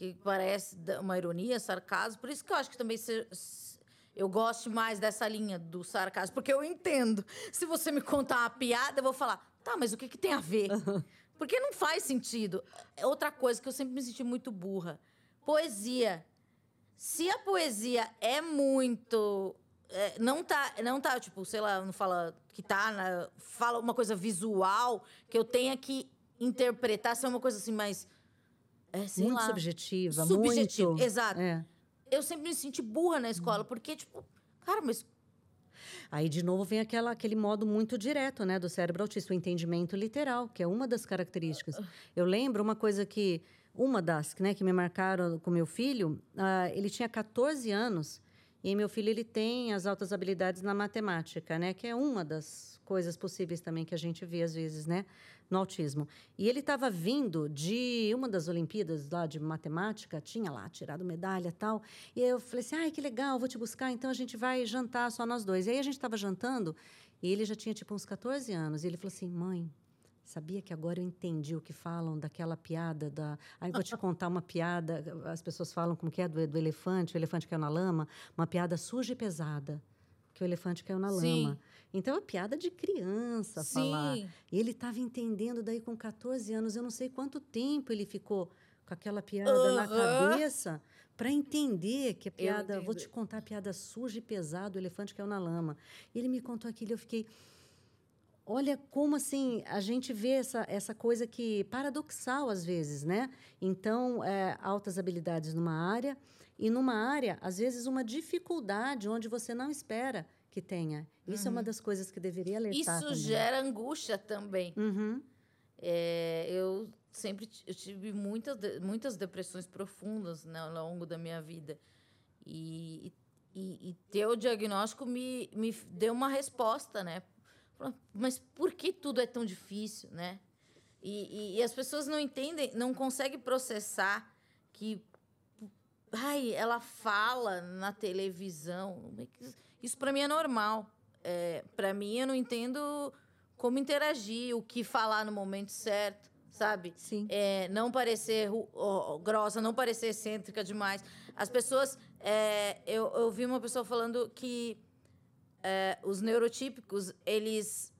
que parece uma ironia, sarcasmo, por isso que eu acho que também se, eu gosto mais dessa linha do sarcasmo, porque eu entendo. Se você me contar uma piada, eu vou falar, Tá, mas o que, que tem a ver? Porque não faz sentido. É outra coisa que eu sempre me senti muito burra. Poesia. Se a poesia é muito. É, não tá, não tá, tipo, sei lá, não fala que tá, na, fala uma coisa visual que eu tenha que interpretar, se é uma coisa assim mais. É, muito lá, subjetiva, subjetiva, muito. Exato. É. Eu sempre me senti burra na escola, porque, tipo, cara, mas Aí, de novo, vem aquela, aquele modo muito direto né, do cérebro autista, o entendimento literal, que é uma das características. Eu lembro uma coisa que, uma das né, que me marcaram com meu filho, uh, ele tinha 14 anos e meu filho ele tem as altas habilidades na matemática, né, que é uma das coisas possíveis também que a gente vê às vezes, né, no autismo. E ele estava vindo de uma das Olimpíadas lá de matemática, tinha lá tirado medalha tal. E eu falei assim: ai, que legal, vou te buscar, então a gente vai jantar só nós dois. E aí a gente estava jantando e ele já tinha tipo uns 14 anos. E ele falou assim: mãe, Sabia que agora eu entendi o que falam daquela piada da. Aí vou te contar uma piada. As pessoas falam como que é do, do elefante, o elefante caiu na lama, uma piada suja e pesada. Que o elefante caiu na Sim. lama. Então é piada de criança falar. Sim. E ele estava entendendo daí com 14 anos. Eu não sei quanto tempo ele ficou com aquela piada na Aham. cabeça para entender que a piada. Vou te contar a piada suja e pesada, o elefante caiu na lama. E ele me contou aquilo eu fiquei. Olha como assim a gente vê essa, essa coisa que paradoxal às vezes, né? Então, é, altas habilidades numa área e numa área, às vezes, uma dificuldade onde você não espera que tenha. Isso é uma das coisas que deveria alertar. Uhum. Isso também. gera angústia também. Uhum. É, eu sempre eu tive muitas, muitas depressões profundas né, ao longo da minha vida. E, e, e ter o diagnóstico me, me deu uma resposta, né? Mas por que tudo é tão difícil, né? E, e, e as pessoas não entendem, não conseguem processar que ai, ela fala na televisão. Isso para mim é normal. É, para mim, eu não entendo como interagir, o que falar no momento certo, sabe? Sim. É, não parecer ó, grossa, não parecer excêntrica demais. As pessoas. é, eu, eu vi uma pessoa falando que é, os neurotípicos, eles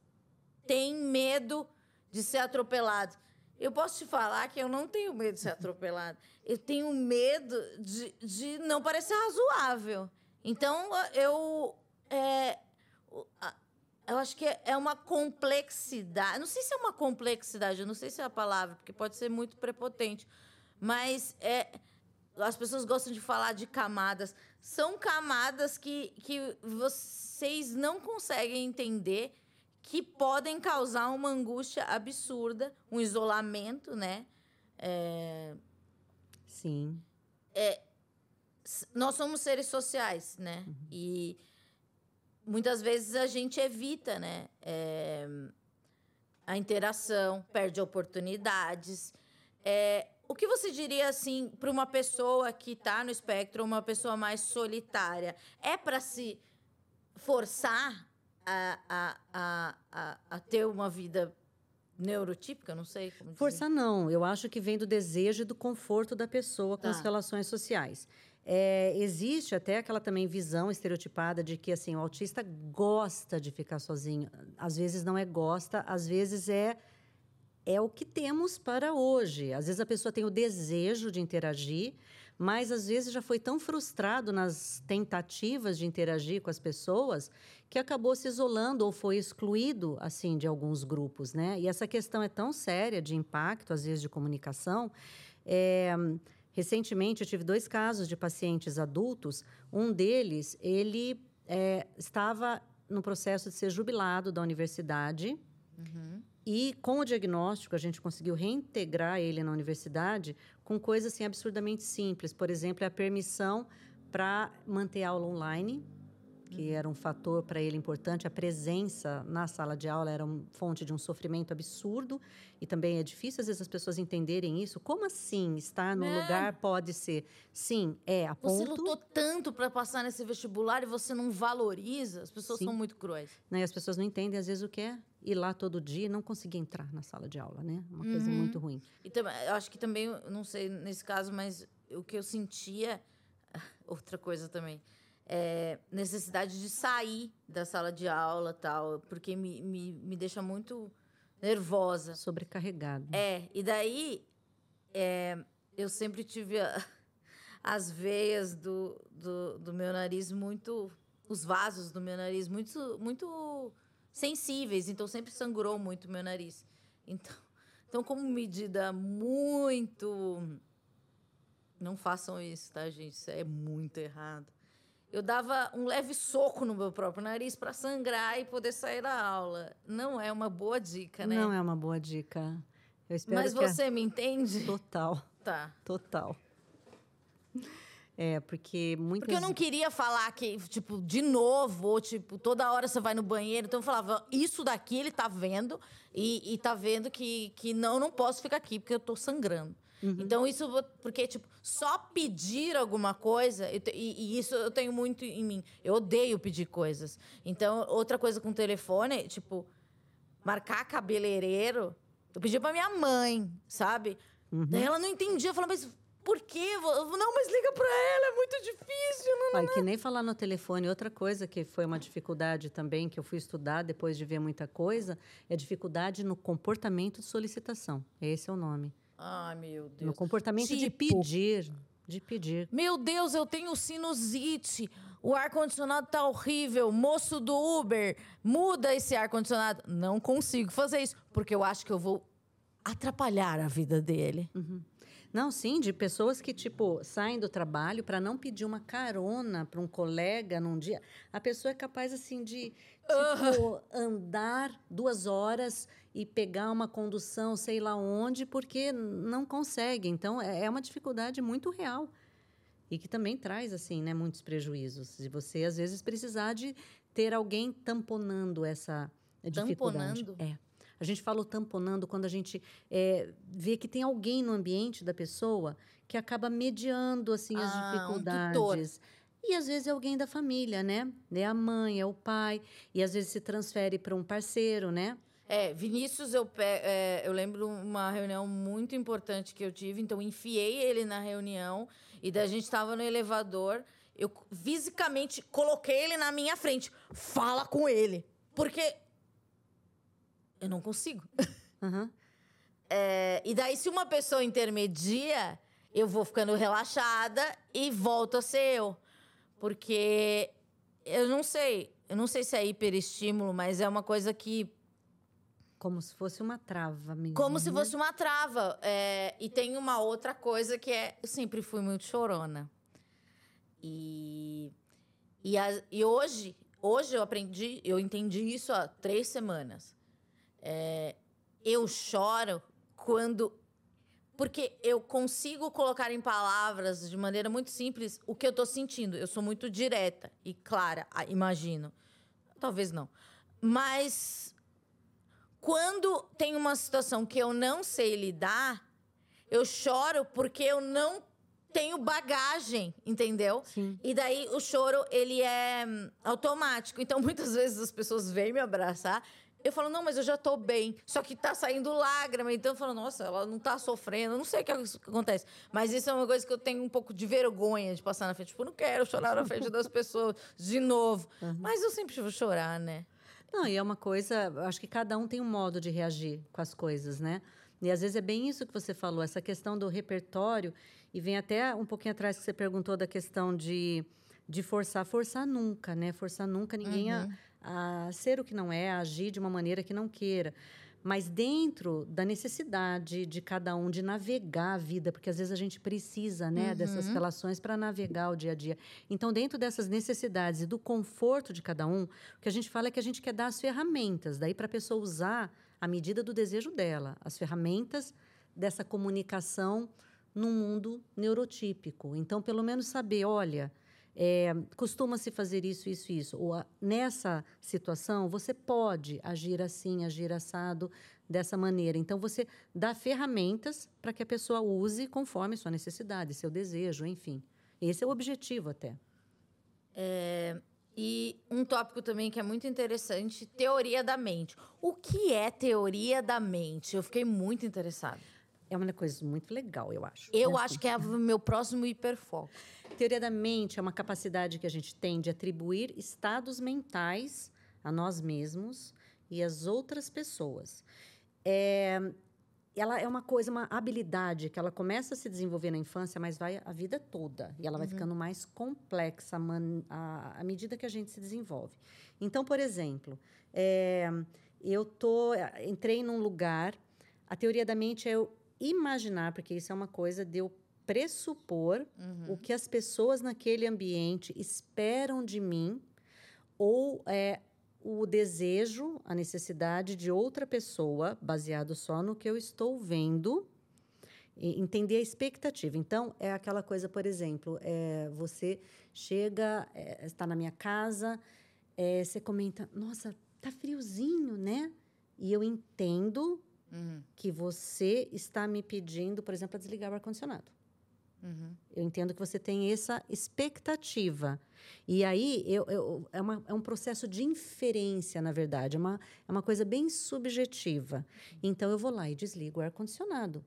têm medo de ser atropelados. Eu posso te falar que eu não tenho medo de ser atropelado. Eu tenho medo de, de não parecer razoável. Então, eu. é, eu acho que é uma complexidade. Não sei se é uma complexidade, eu não sei se é a palavra, porque pode ser muito prepotente. Mas é, as pessoas gostam de falar de camadas. São camadas que, que vocês não conseguem entender que podem causar uma angústia absurda, um isolamento, né? É, Sim. s- nós somos seres sociais, né? E muitas vezes a gente evita, né? é, a interação, perde oportunidades. É, o que você diria assim para uma pessoa que está no espectro, uma pessoa mais solitária? É para se forçar a, a, a, a, a ter uma vida neurotípica? Não sei como dizer. Força não. Eu acho que vem do desejo e do conforto da pessoa com Tá. as relações sociais. É, existe até aquela também visão estereotipada de que assim o autista gosta de ficar sozinho. Às vezes não é gosta, às vezes é é o que temos para hoje. Às vezes a pessoa tem o desejo de interagir, mas às vezes já foi tão frustrado nas tentativas de interagir com as pessoas que acabou se isolando ou foi excluído assim de alguns grupos, né? E essa questão é tão séria de impacto às vezes de comunicação. É, recentemente eu tive dois casos de pacientes adultos. Um deles ele é, estava no processo de ser jubilado da universidade. E com o diagnóstico, a gente conseguiu reintegrar ele na universidade com coisas assim absurdamente simples. Por exemplo, a permissão para manter aula online, que era um fator para ele importante. A presença na sala de aula era uma fonte de um sofrimento absurdo. E também é difícil, às vezes, as pessoas entenderem isso. Como assim estar no É. lugar pode ser? Sim, é a Você ponto. lutou tanto para passar nesse vestibular e você não valoriza? As pessoas Sim. são muito cruéis. né? As pessoas não entendem, às vezes, o que é ir lá todo dia e não conseguir entrar na sala de aula, né? Uma coisa Uhum. muito ruim. E também, eu acho que também, não sei nesse caso, mas o que eu sentia, outra coisa também, é necessidade de sair da sala de aula tal, porque me, me, me deixa muito nervosa. Sobrecarregado. É, e daí é, eu sempre tive a- as veias do, do, do meu nariz muito. Os vasos do meu nariz muito, muito sensíveis, então sempre sangrou muito o meu nariz. Então, então, como medida muito. Não façam isso, tá, gente? Isso é muito errado. Eu dava um leve soco no meu próprio nariz para sangrar e poder sair da aula. Não é uma boa dica, né? Não é uma boa dica. Eu espero Mas que a- você me entende? Total, Tá. total. É, porque muitas... Porque eu não queria falar que, tipo, de novo, ou tipo, toda hora você vai no banheiro. Então eu falava, isso daqui ele tá vendo, e, e tá vendo que, que não, não posso ficar aqui, porque eu tô sangrando. Então, isso, porque, tipo, só pedir alguma coisa, e, e isso eu tenho muito em mim. Eu odeio pedir coisas. Então, outra coisa com o telefone, tipo, marcar cabeleireiro, Eu pedia pra minha mãe, sabe? Uhum. Daí ela não entendia, falava, mas por quê? Não, mas liga pra ela, é muito difícil. Não, Olha, que nem falar no telefone. Outra coisa que foi uma dificuldade também, que eu fui estudar depois de ver muita coisa, é a dificuldade no comportamento de solicitação. Esse é o nome. Ai, meu Deus. No comportamento de Tipo? pedir. De pedir. Meu Deus, eu tenho sinusite. O ar-condicionado tá horrível. Moço do Uber, muda esse ar-condicionado. Não consigo fazer isso, porque eu acho que eu vou atrapalhar a vida dele. Não, sim, de pessoas que, tipo, saem do trabalho para não pedir uma carona para um colega num dia. A pessoa é capaz, assim, de, tipo, andar duas horas e pegar uma condução, sei lá onde, porque não consegue. Então, é é uma dificuldade muito real. E que também traz, assim, né, muitos prejuízos. De você, às vezes, precisar de ter alguém tamponando essa dificuldade. Tamponando? É. A gente fala o tamponando quando a gente é, vê que tem alguém no ambiente da pessoa que acaba mediando, assim, as Ah, um dificuldades. E às vezes é alguém da família, né? É a mãe, é o pai. E às vezes se transfere para um parceiro, né? É, Vinícius, eu, é, eu lembro uma reunião muito importante que eu tive, então enfiei ele na reunião e daí a gente estava no elevador, eu fisicamente coloquei ele na minha frente. Fala com ele. Porque eu não consigo. Aham. É, e daí, se uma pessoa intermedia, eu vou ficando relaxada e volto a ser eu. Porque eu não sei, eu não sei se é hiperestímulo, mas é uma coisa que Como se fosse uma trava mesmo. Como se né? fosse uma trava. É, e tem uma outra coisa que é. Eu sempre fui muito chorona. E. E, a- e hoje, hoje eu aprendi, eu entendi isso há três semanas. É, eu choro quando. Porque eu consigo colocar em palavras de maneira muito simples o que eu tô sentindo. Eu sou muito direta e clara, imagino. Talvez não. Mas quando tem uma situação que eu não sei lidar, eu choro porque eu não tenho bagagem, entendeu? Sim. E daí o choro, ele é hum, automático. Então, muitas vezes as pessoas vêm me abraçar. Eu falo, não, mas eu já tô bem. Só que tá saindo lágrima. Então eu falo, nossa, ela não tá sofrendo. Eu não sei o que acontece. Mas isso é uma coisa que eu tenho um pouco de vergonha de passar na frente. Tipo, não quero chorar na frente das pessoas de novo. Mas eu sempre vou chorar, né? Não, e é uma coisa, acho que cada um tem um modo de reagir com as coisas, né? E às vezes é bem isso que você falou, essa questão do repertório, e vem até um pouquinho atrás que você perguntou da questão de, de forçar. Forçar nunca, né? Forçar nunca ninguém a, a ser o que não é, a agir de uma maneira que não queira. Mas dentro da necessidade de cada um de navegar a vida, porque às vezes a gente precisa né, dessas relações para navegar o dia a dia. Então, dentro dessas necessidades e do conforto de cada um, o que a gente fala é que a gente quer dar as ferramentas, daí para a pessoa usar à medida do desejo dela, as ferramentas dessa comunicação num mundo neurotípico. Então, pelo menos saber, olha, é, costuma-se fazer isso, isso, isso. Ou a- nessa situação, você pode agir assim, agir assado, dessa maneira. Então, você dá ferramentas para que a pessoa use conforme sua necessidade, seu desejo, enfim. Esse é o objetivo até. E um tópico também que é muito interessante, teoria da mente. O que é teoria da mente? Eu fiquei muito interessada. É uma coisa muito legal, eu acho. Eu né? acho que é o meu próximo hiperfoco. Teoria da mente é uma capacidade que a gente tem de atribuir estados mentais a nós mesmos e às outras pessoas. É, ela é uma coisa, uma habilidade que ela começa a se desenvolver na infância, mas vai a vida toda. E ela vai ficando mais complexa à, à medida que a gente se desenvolve. Então, por exemplo, é, eu tô, entrei num lugar. A teoria da mente é eu imaginar, porque isso é uma coisa de eu pressupor o que as pessoas naquele ambiente esperam de mim ou é o desejo, a necessidade de outra pessoa, baseado só no que eu estou vendo, e entender a expectativa. Então, é aquela coisa, por exemplo, é, você chega, é, está na minha casa, é, você comenta, nossa, tá friozinho, né? E eu entendo que você está me pedindo, por exemplo, para desligar o ar-condicionado. Uhum. Eu entendo que você tem essa expectativa. E aí eu, eu, é, uma, é um processo de inferência, na verdade. É uma, é uma coisa bem subjetiva. Então eu vou lá e desligo o ar-condicionado.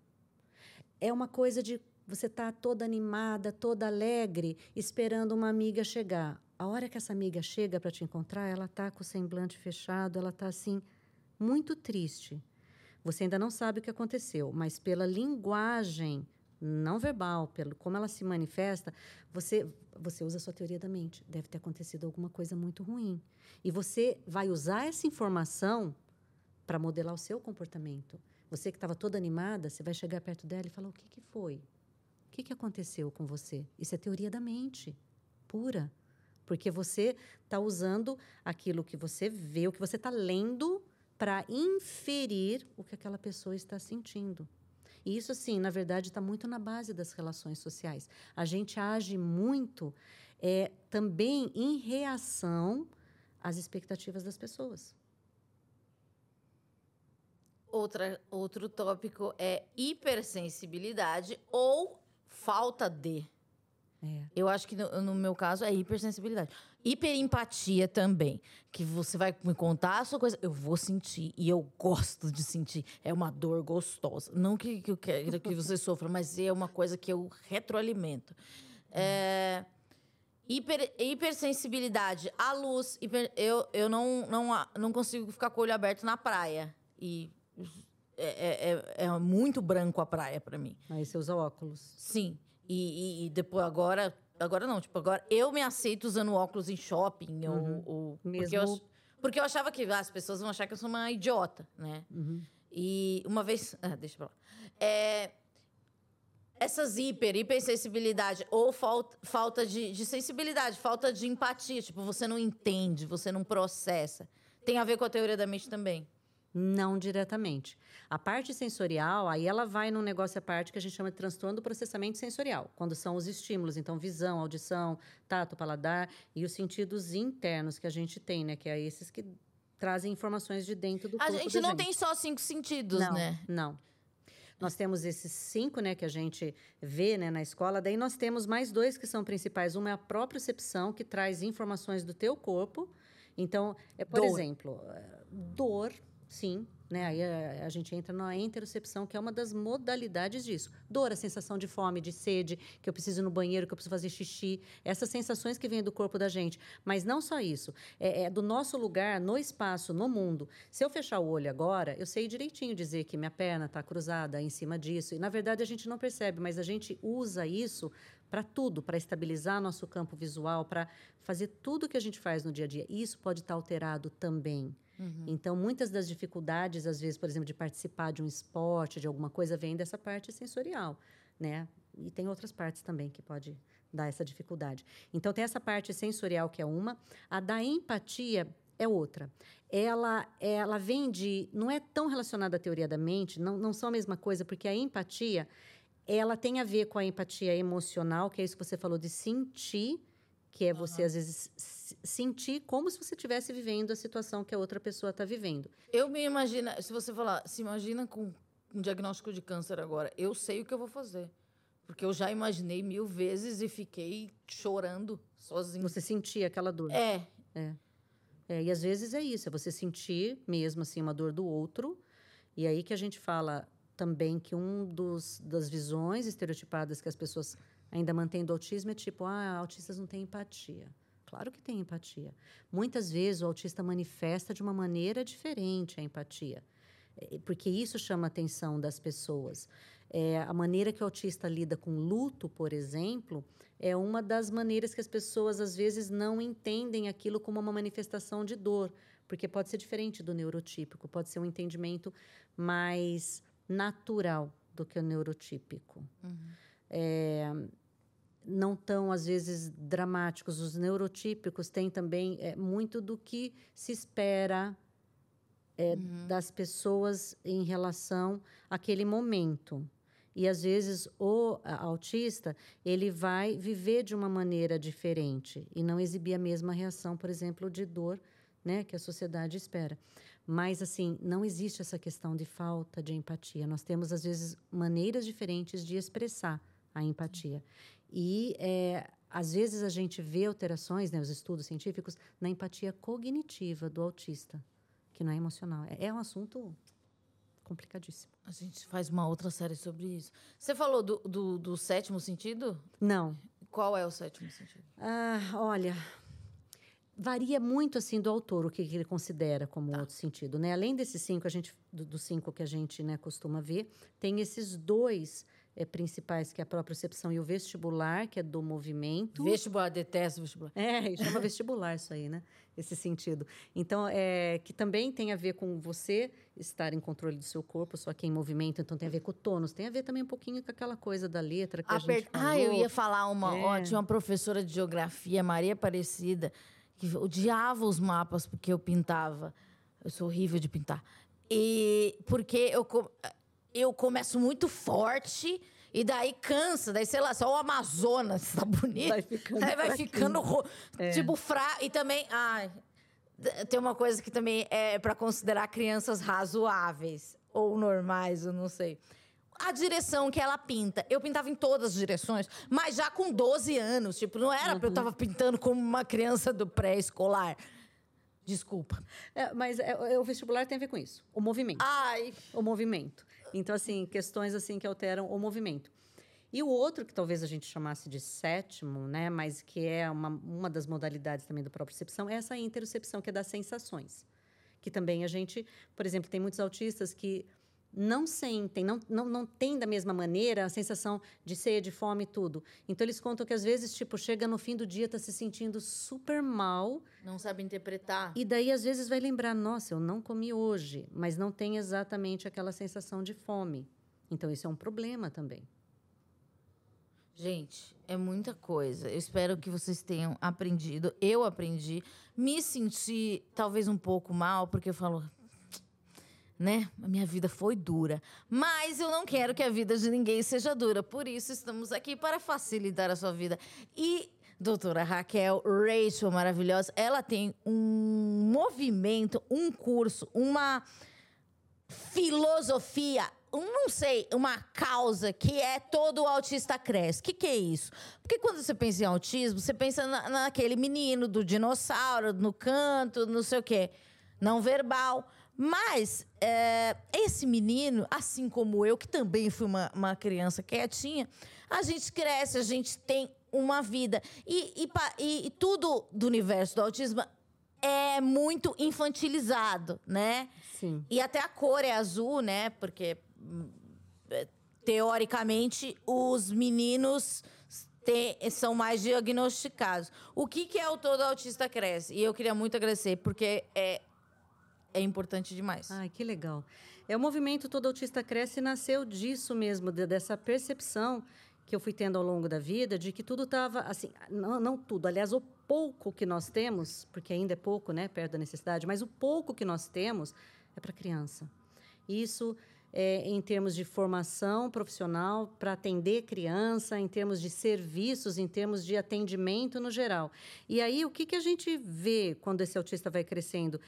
É uma coisa de você estar tá toda animada, toda alegre, esperando uma amiga chegar. A hora que essa amiga chega para te encontrar, ela está com o semblante fechado, ela está assim, muito triste. Você ainda não sabe o que aconteceu, mas pela linguagem não verbal, pelo como ela se manifesta, você você usa a sua teoria da mente. Deve ter acontecido alguma coisa muito ruim. E você vai usar essa informação para modelar o seu comportamento. Você que estava toda animada, você vai chegar perto dela e falar: o que, que foi? O que, que aconteceu com você? Isso é teoria da mente, pura. Porque você está usando aquilo que você vê, o que você está lendo, para inferir o que aquela pessoa está sentindo. E isso, assim, na verdade, está muito na base das relações sociais. A gente age muito é, também em reação às expectativas das pessoas. Outra, outro tópico é hipersensibilidade ou falta de. É. Eu acho que no, no, meu caso é hipersensibilidade. Hiperempatia também. Que você vai me contar a sua coisa, eu vou sentir. E eu gosto de sentir. É uma dor gostosa. Não que, que eu quero que você sofra, mas é uma coisa que eu retroalimento. É, hiper, hipersensibilidade à luz. Hiper, eu eu não, não, não consigo ficar com o olho aberto na praia. E é, é, é, é muito branco a praia para mim. Aí você usa óculos. Sim. E, e, e, depois, agora. Agora não, tipo, agora eu me aceito usando óculos em shopping. Uhum. Ou, ou, Mesmo... porque, eu, porque eu achava que ah, as pessoas vão achar que eu sou uma idiota, né? Uhum. E uma vez. Ah, deixa pra lá. É, essas hiper, hipersensibilidade ou falta, falta de, de sensibilidade, falta de empatia, tipo, você não entende, você não processa. Tem a ver com a teoria da mente também. Não diretamente. A parte sensorial, aí ela vai num negócio à parte que a gente chama de transtorno do processamento sensorial, quando são os estímulos, então visão, audição, tato, paladar e os sentidos internos que a gente tem, né, que é esses que trazem informações de dentro do a corpo. A gente não gente. tem só cinco sentidos, não, né? Não. Nós temos esses cinco, né, que a gente vê, né, na escola. Daí nós temos mais dois que são principais. Uma é a propriocepção, que traz informações do teu corpo. Então, é, por dor. exemplo, eh, dor, Sim, né? Aí a, a, gente entra na interocepção, que é uma das modalidades disso. Dor, a sensação de fome, de sede, que eu preciso ir no banheiro, que eu preciso fazer xixi, essas sensações que vêm do corpo da gente. Mas não só isso, é, é, do nosso lugar no espaço, no mundo. Se eu fechar o olho agora, eu sei direitinho dizer que minha perna está cruzada em cima disso. E na verdade a gente não percebe, mas a gente usa isso para tudo, para estabilizar nosso campo visual, para fazer tudo que a gente faz no dia a dia. Isso pode estar tá alterado também. Uhum. Então, muitas das dificuldades, às vezes, por exemplo, de participar de um esporte, de alguma coisa, vem dessa parte sensorial, né? E tem outras partes também que pode dar essa dificuldade. Então, tem essa parte sensorial que é uma, a da empatia é outra. Ela, ela vem de. Não é tão relacionada à teoria da mente, não, não são a mesma coisa, porque a empatia ela tem a ver com a empatia emocional, que é isso que você falou de sentir que é você, uhum. às vezes, sentir como se você estivesse vivendo a situação que a outra pessoa está vivendo. Eu me imagino, se você falar, se imagina com um diagnóstico de câncer agora, eu sei o que eu vou fazer. Porque eu já imaginei mil vezes e fiquei chorando sozinho. Você sentia aquela dor. É. É. é. E às vezes é isso, é você sentir mesmo assim uma dor do outro. E aí que a gente fala também que um dos das visões estereotipadas que as pessoas ainda mantém do autismo é tipo, ah, autistas não têm empatia. Claro que tem empatia. Muitas vezes o autista manifesta de uma maneira diferente a empatia, é, porque isso chama a atenção das pessoas. É, a maneira que o autista lida com luto, por exemplo, é uma das maneiras que as pessoas às vezes não entendem aquilo como uma manifestação de dor, porque pode ser diferente do neurotípico, pode ser um entendimento mais natural do que o neurotípico. Uhum. É, não tão, às vezes, dramáticos. Os neurotípicos têm também é, muito do que se espera é, uhum. das pessoas em relação àquele momento. E, às vezes, o autista ele vai viver de uma maneira diferente e não exibir a mesma reação, por exemplo, de dor né, que a sociedade espera. Mas, assim, não existe essa questão de falta de empatia. Nós temos, às vezes, maneiras diferentes de expressar a empatia. E é, às vezes a gente vê alterações, né, os estudos científicos, na empatia cognitiva do autista, que não é emocional. É, é um assunto complicadíssimo. A gente faz uma outra série sobre isso. Você falou do, do, do sétimo sentido? Não. Qual é o sétimo sentido? Ah, olha, varia muito assim do autor o que, que ele considera como tá. outro sentido, né? Além desses cinco a gente dos do cinco que a gente né, costuma ver, tem esses dois é, principais, que é a própria percepção e o vestibular, que é do movimento. Vestibular, detesto vestibular. É, chama vestibular isso aí, né? Esse sentido. Então, é, que também tem a ver com você estar em controle do seu corpo, só que em movimento, então tem a ver com o tônus. Tem a ver também um pouquinho com aquela coisa da letra que a, a gente falou. Ah, eu ia falar uma... É. Ó, tinha uma professora de geografia, Maria Aparecida, que odiava os mapas porque eu pintava. Eu sou horrível de pintar. E porque eu eu começo muito forte e daí cansa, daí sei lá, só o Amazonas tá bonito. Vai ficando, aí vai ficando é. tipo fra e também, ai, tem uma coisa que também é para considerar crianças razoáveis ou normais, eu não sei. A direção que ela pinta. Eu pintava em todas as direções, mas já com 12 anos. Tipo, não era uhum. eu tava pintando como uma criança do pré-escolar. Desculpa. É, mas é, é, o vestibular tem a ver com isso. O movimento. Ai. O movimento. Então, assim, questões assim que alteram o movimento. E o outro, que talvez a gente chamasse de sétimo, né, mas que é uma, uma das modalidades também da propriocepção, é essa interocepção, que é das sensações. Que também a gente, por exemplo, tem muitos autistas que não sentem, não, não, não tem da mesma maneira a sensação de sede, fome e tudo. Então, eles contam que às vezes, tipo, chega no fim do dia, tá se sentindo super mal. Não sabe interpretar. E daí, às vezes, vai lembrar, nossa, eu não comi hoje, mas não tem exatamente aquela sensação de fome. Então, isso é um problema também. Gente, é muita coisa. Eu espero que vocês tenham aprendido. Eu aprendi. Me senti talvez um pouco mal, porque eu falo, né? A minha vida foi dura. Mas eu não quero que a vida de ninguém seja dura. Por isso, estamos aqui para facilitar a sua vida. E doutora Raquel Rachel, maravilhosa, ela tem um movimento, um curso, uma filosofia, um, não sei, uma causa que é todo autista cresce. O que, que é isso? Porque quando você pensa em autismo, você pensa na, naquele menino do dinossauro, no canto, não sei o quê, não verbal. Mas é, esse menino, assim como eu, que também fui uma, uma criança quietinha, a gente cresce, a gente tem uma vida. E, e, e, tudo do universo do autismo é muito infantilizado, né? Sim. E até a cor é azul, né? Porque, é, teoricamente, os meninos são mais diagnosticados. O que, que é o Todo Autista Cresce? E eu queria muito agradecer, porque é é importante demais. Ai, que legal. É o movimento Todo Autista Cresce nasceu disso mesmo, de, dessa percepção que eu fui tendo ao longo da vida de que tudo estava assim, não, não tudo, aliás, o pouco que nós temos, porque ainda é pouco, né, perto da necessidade, mas o pouco que nós temos é para criança. Isso é, em termos de formação profissional para atender criança, em termos de serviços, em termos de atendimento no geral. E aí, o que, que a gente vê quando esse autista vai crescendo?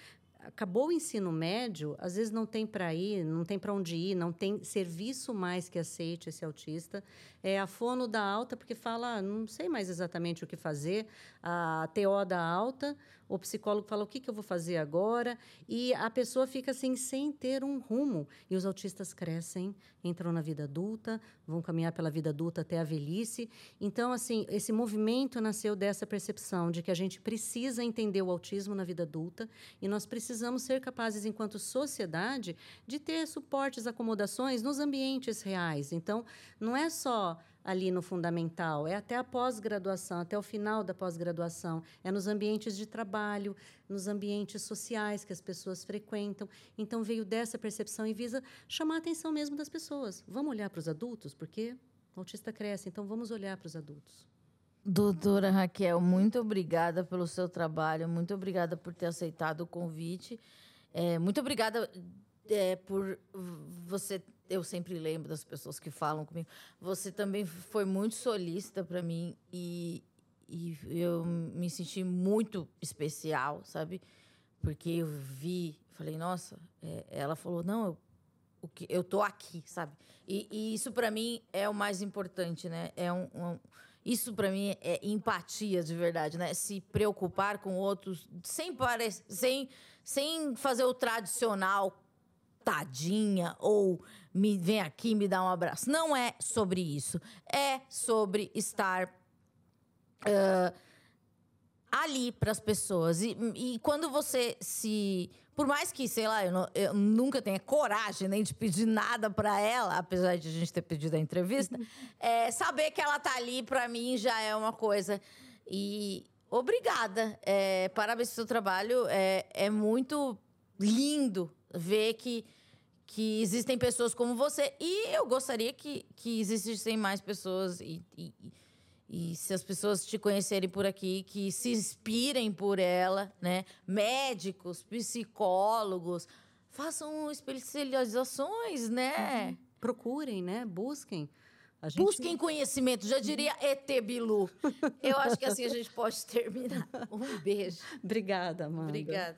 Acabou o ensino médio, às vezes não tem para ir, não tem para onde ir, não tem serviço mais que aceite esse autista. É a fono da alta porque fala, não sei mais exatamente o que fazer. A TO da alta, o psicólogo fala o que, que eu vou fazer agora e a pessoa fica assim sem ter um rumo. E os autistas crescem, entram na vida adulta, vão caminhar pela vida adulta até a velhice. Então, assim, esse movimento nasceu dessa percepção de que a gente precisa entender o autismo na vida adulta e nós precisamos ser capazes, enquanto sociedade, de ter suportes, acomodações nos ambientes reais. Então, não é só ali no fundamental, é até a pós-graduação, até o final da pós-graduação, é nos ambientes de trabalho, nos ambientes sociais que as pessoas frequentam. Então veio dessa percepção e visa chamar a atenção mesmo das pessoas. Vamos olhar para os adultos, porque o autista cresce, então vamos olhar para os adultos. Doutora Raquel, muito obrigada pelo seu trabalho, muito obrigada por ter aceitado o convite. É, muito obrigada é, por você eu sempre lembro das pessoas que falam comigo. Você também foi muito solícita para mim e, e eu me senti muito especial, sabe? Porque eu vi, falei, nossa, é, ela falou, não, eu, o que eu tô aqui, sabe? E, e isso para mim é o mais importante, né? É um, um isso para mim é empatia de verdade, né? Se preocupar com outros sem parecer, sem sem fazer o tradicional tadinha ou me vem aqui me dá um abraço. Não é sobre isso. É sobre estar uh, ali para as pessoas. E, e quando você se. Por mais que, sei lá, eu, não, eu nunca tenha coragem nem de pedir nada para ela, apesar de a gente ter pedido a entrevista, é, saber que ela tá ali para mim já é uma coisa. E obrigada. É, parabéns pelo seu trabalho. É, é muito lindo ver que, que existem pessoas como você. E eu gostaria que, que existissem mais pessoas. E, e, e se as pessoas te conhecerem por aqui, que se inspirem por ela, né? Médicos, psicólogos, façam especializações, né? Uhum. Procurem, né? Busquem. Gente... Busquem conhecimento, já diria ET Bilu. Eu acho que assim a gente pode terminar. Um beijo. Obrigada, Amanda. Obrigada.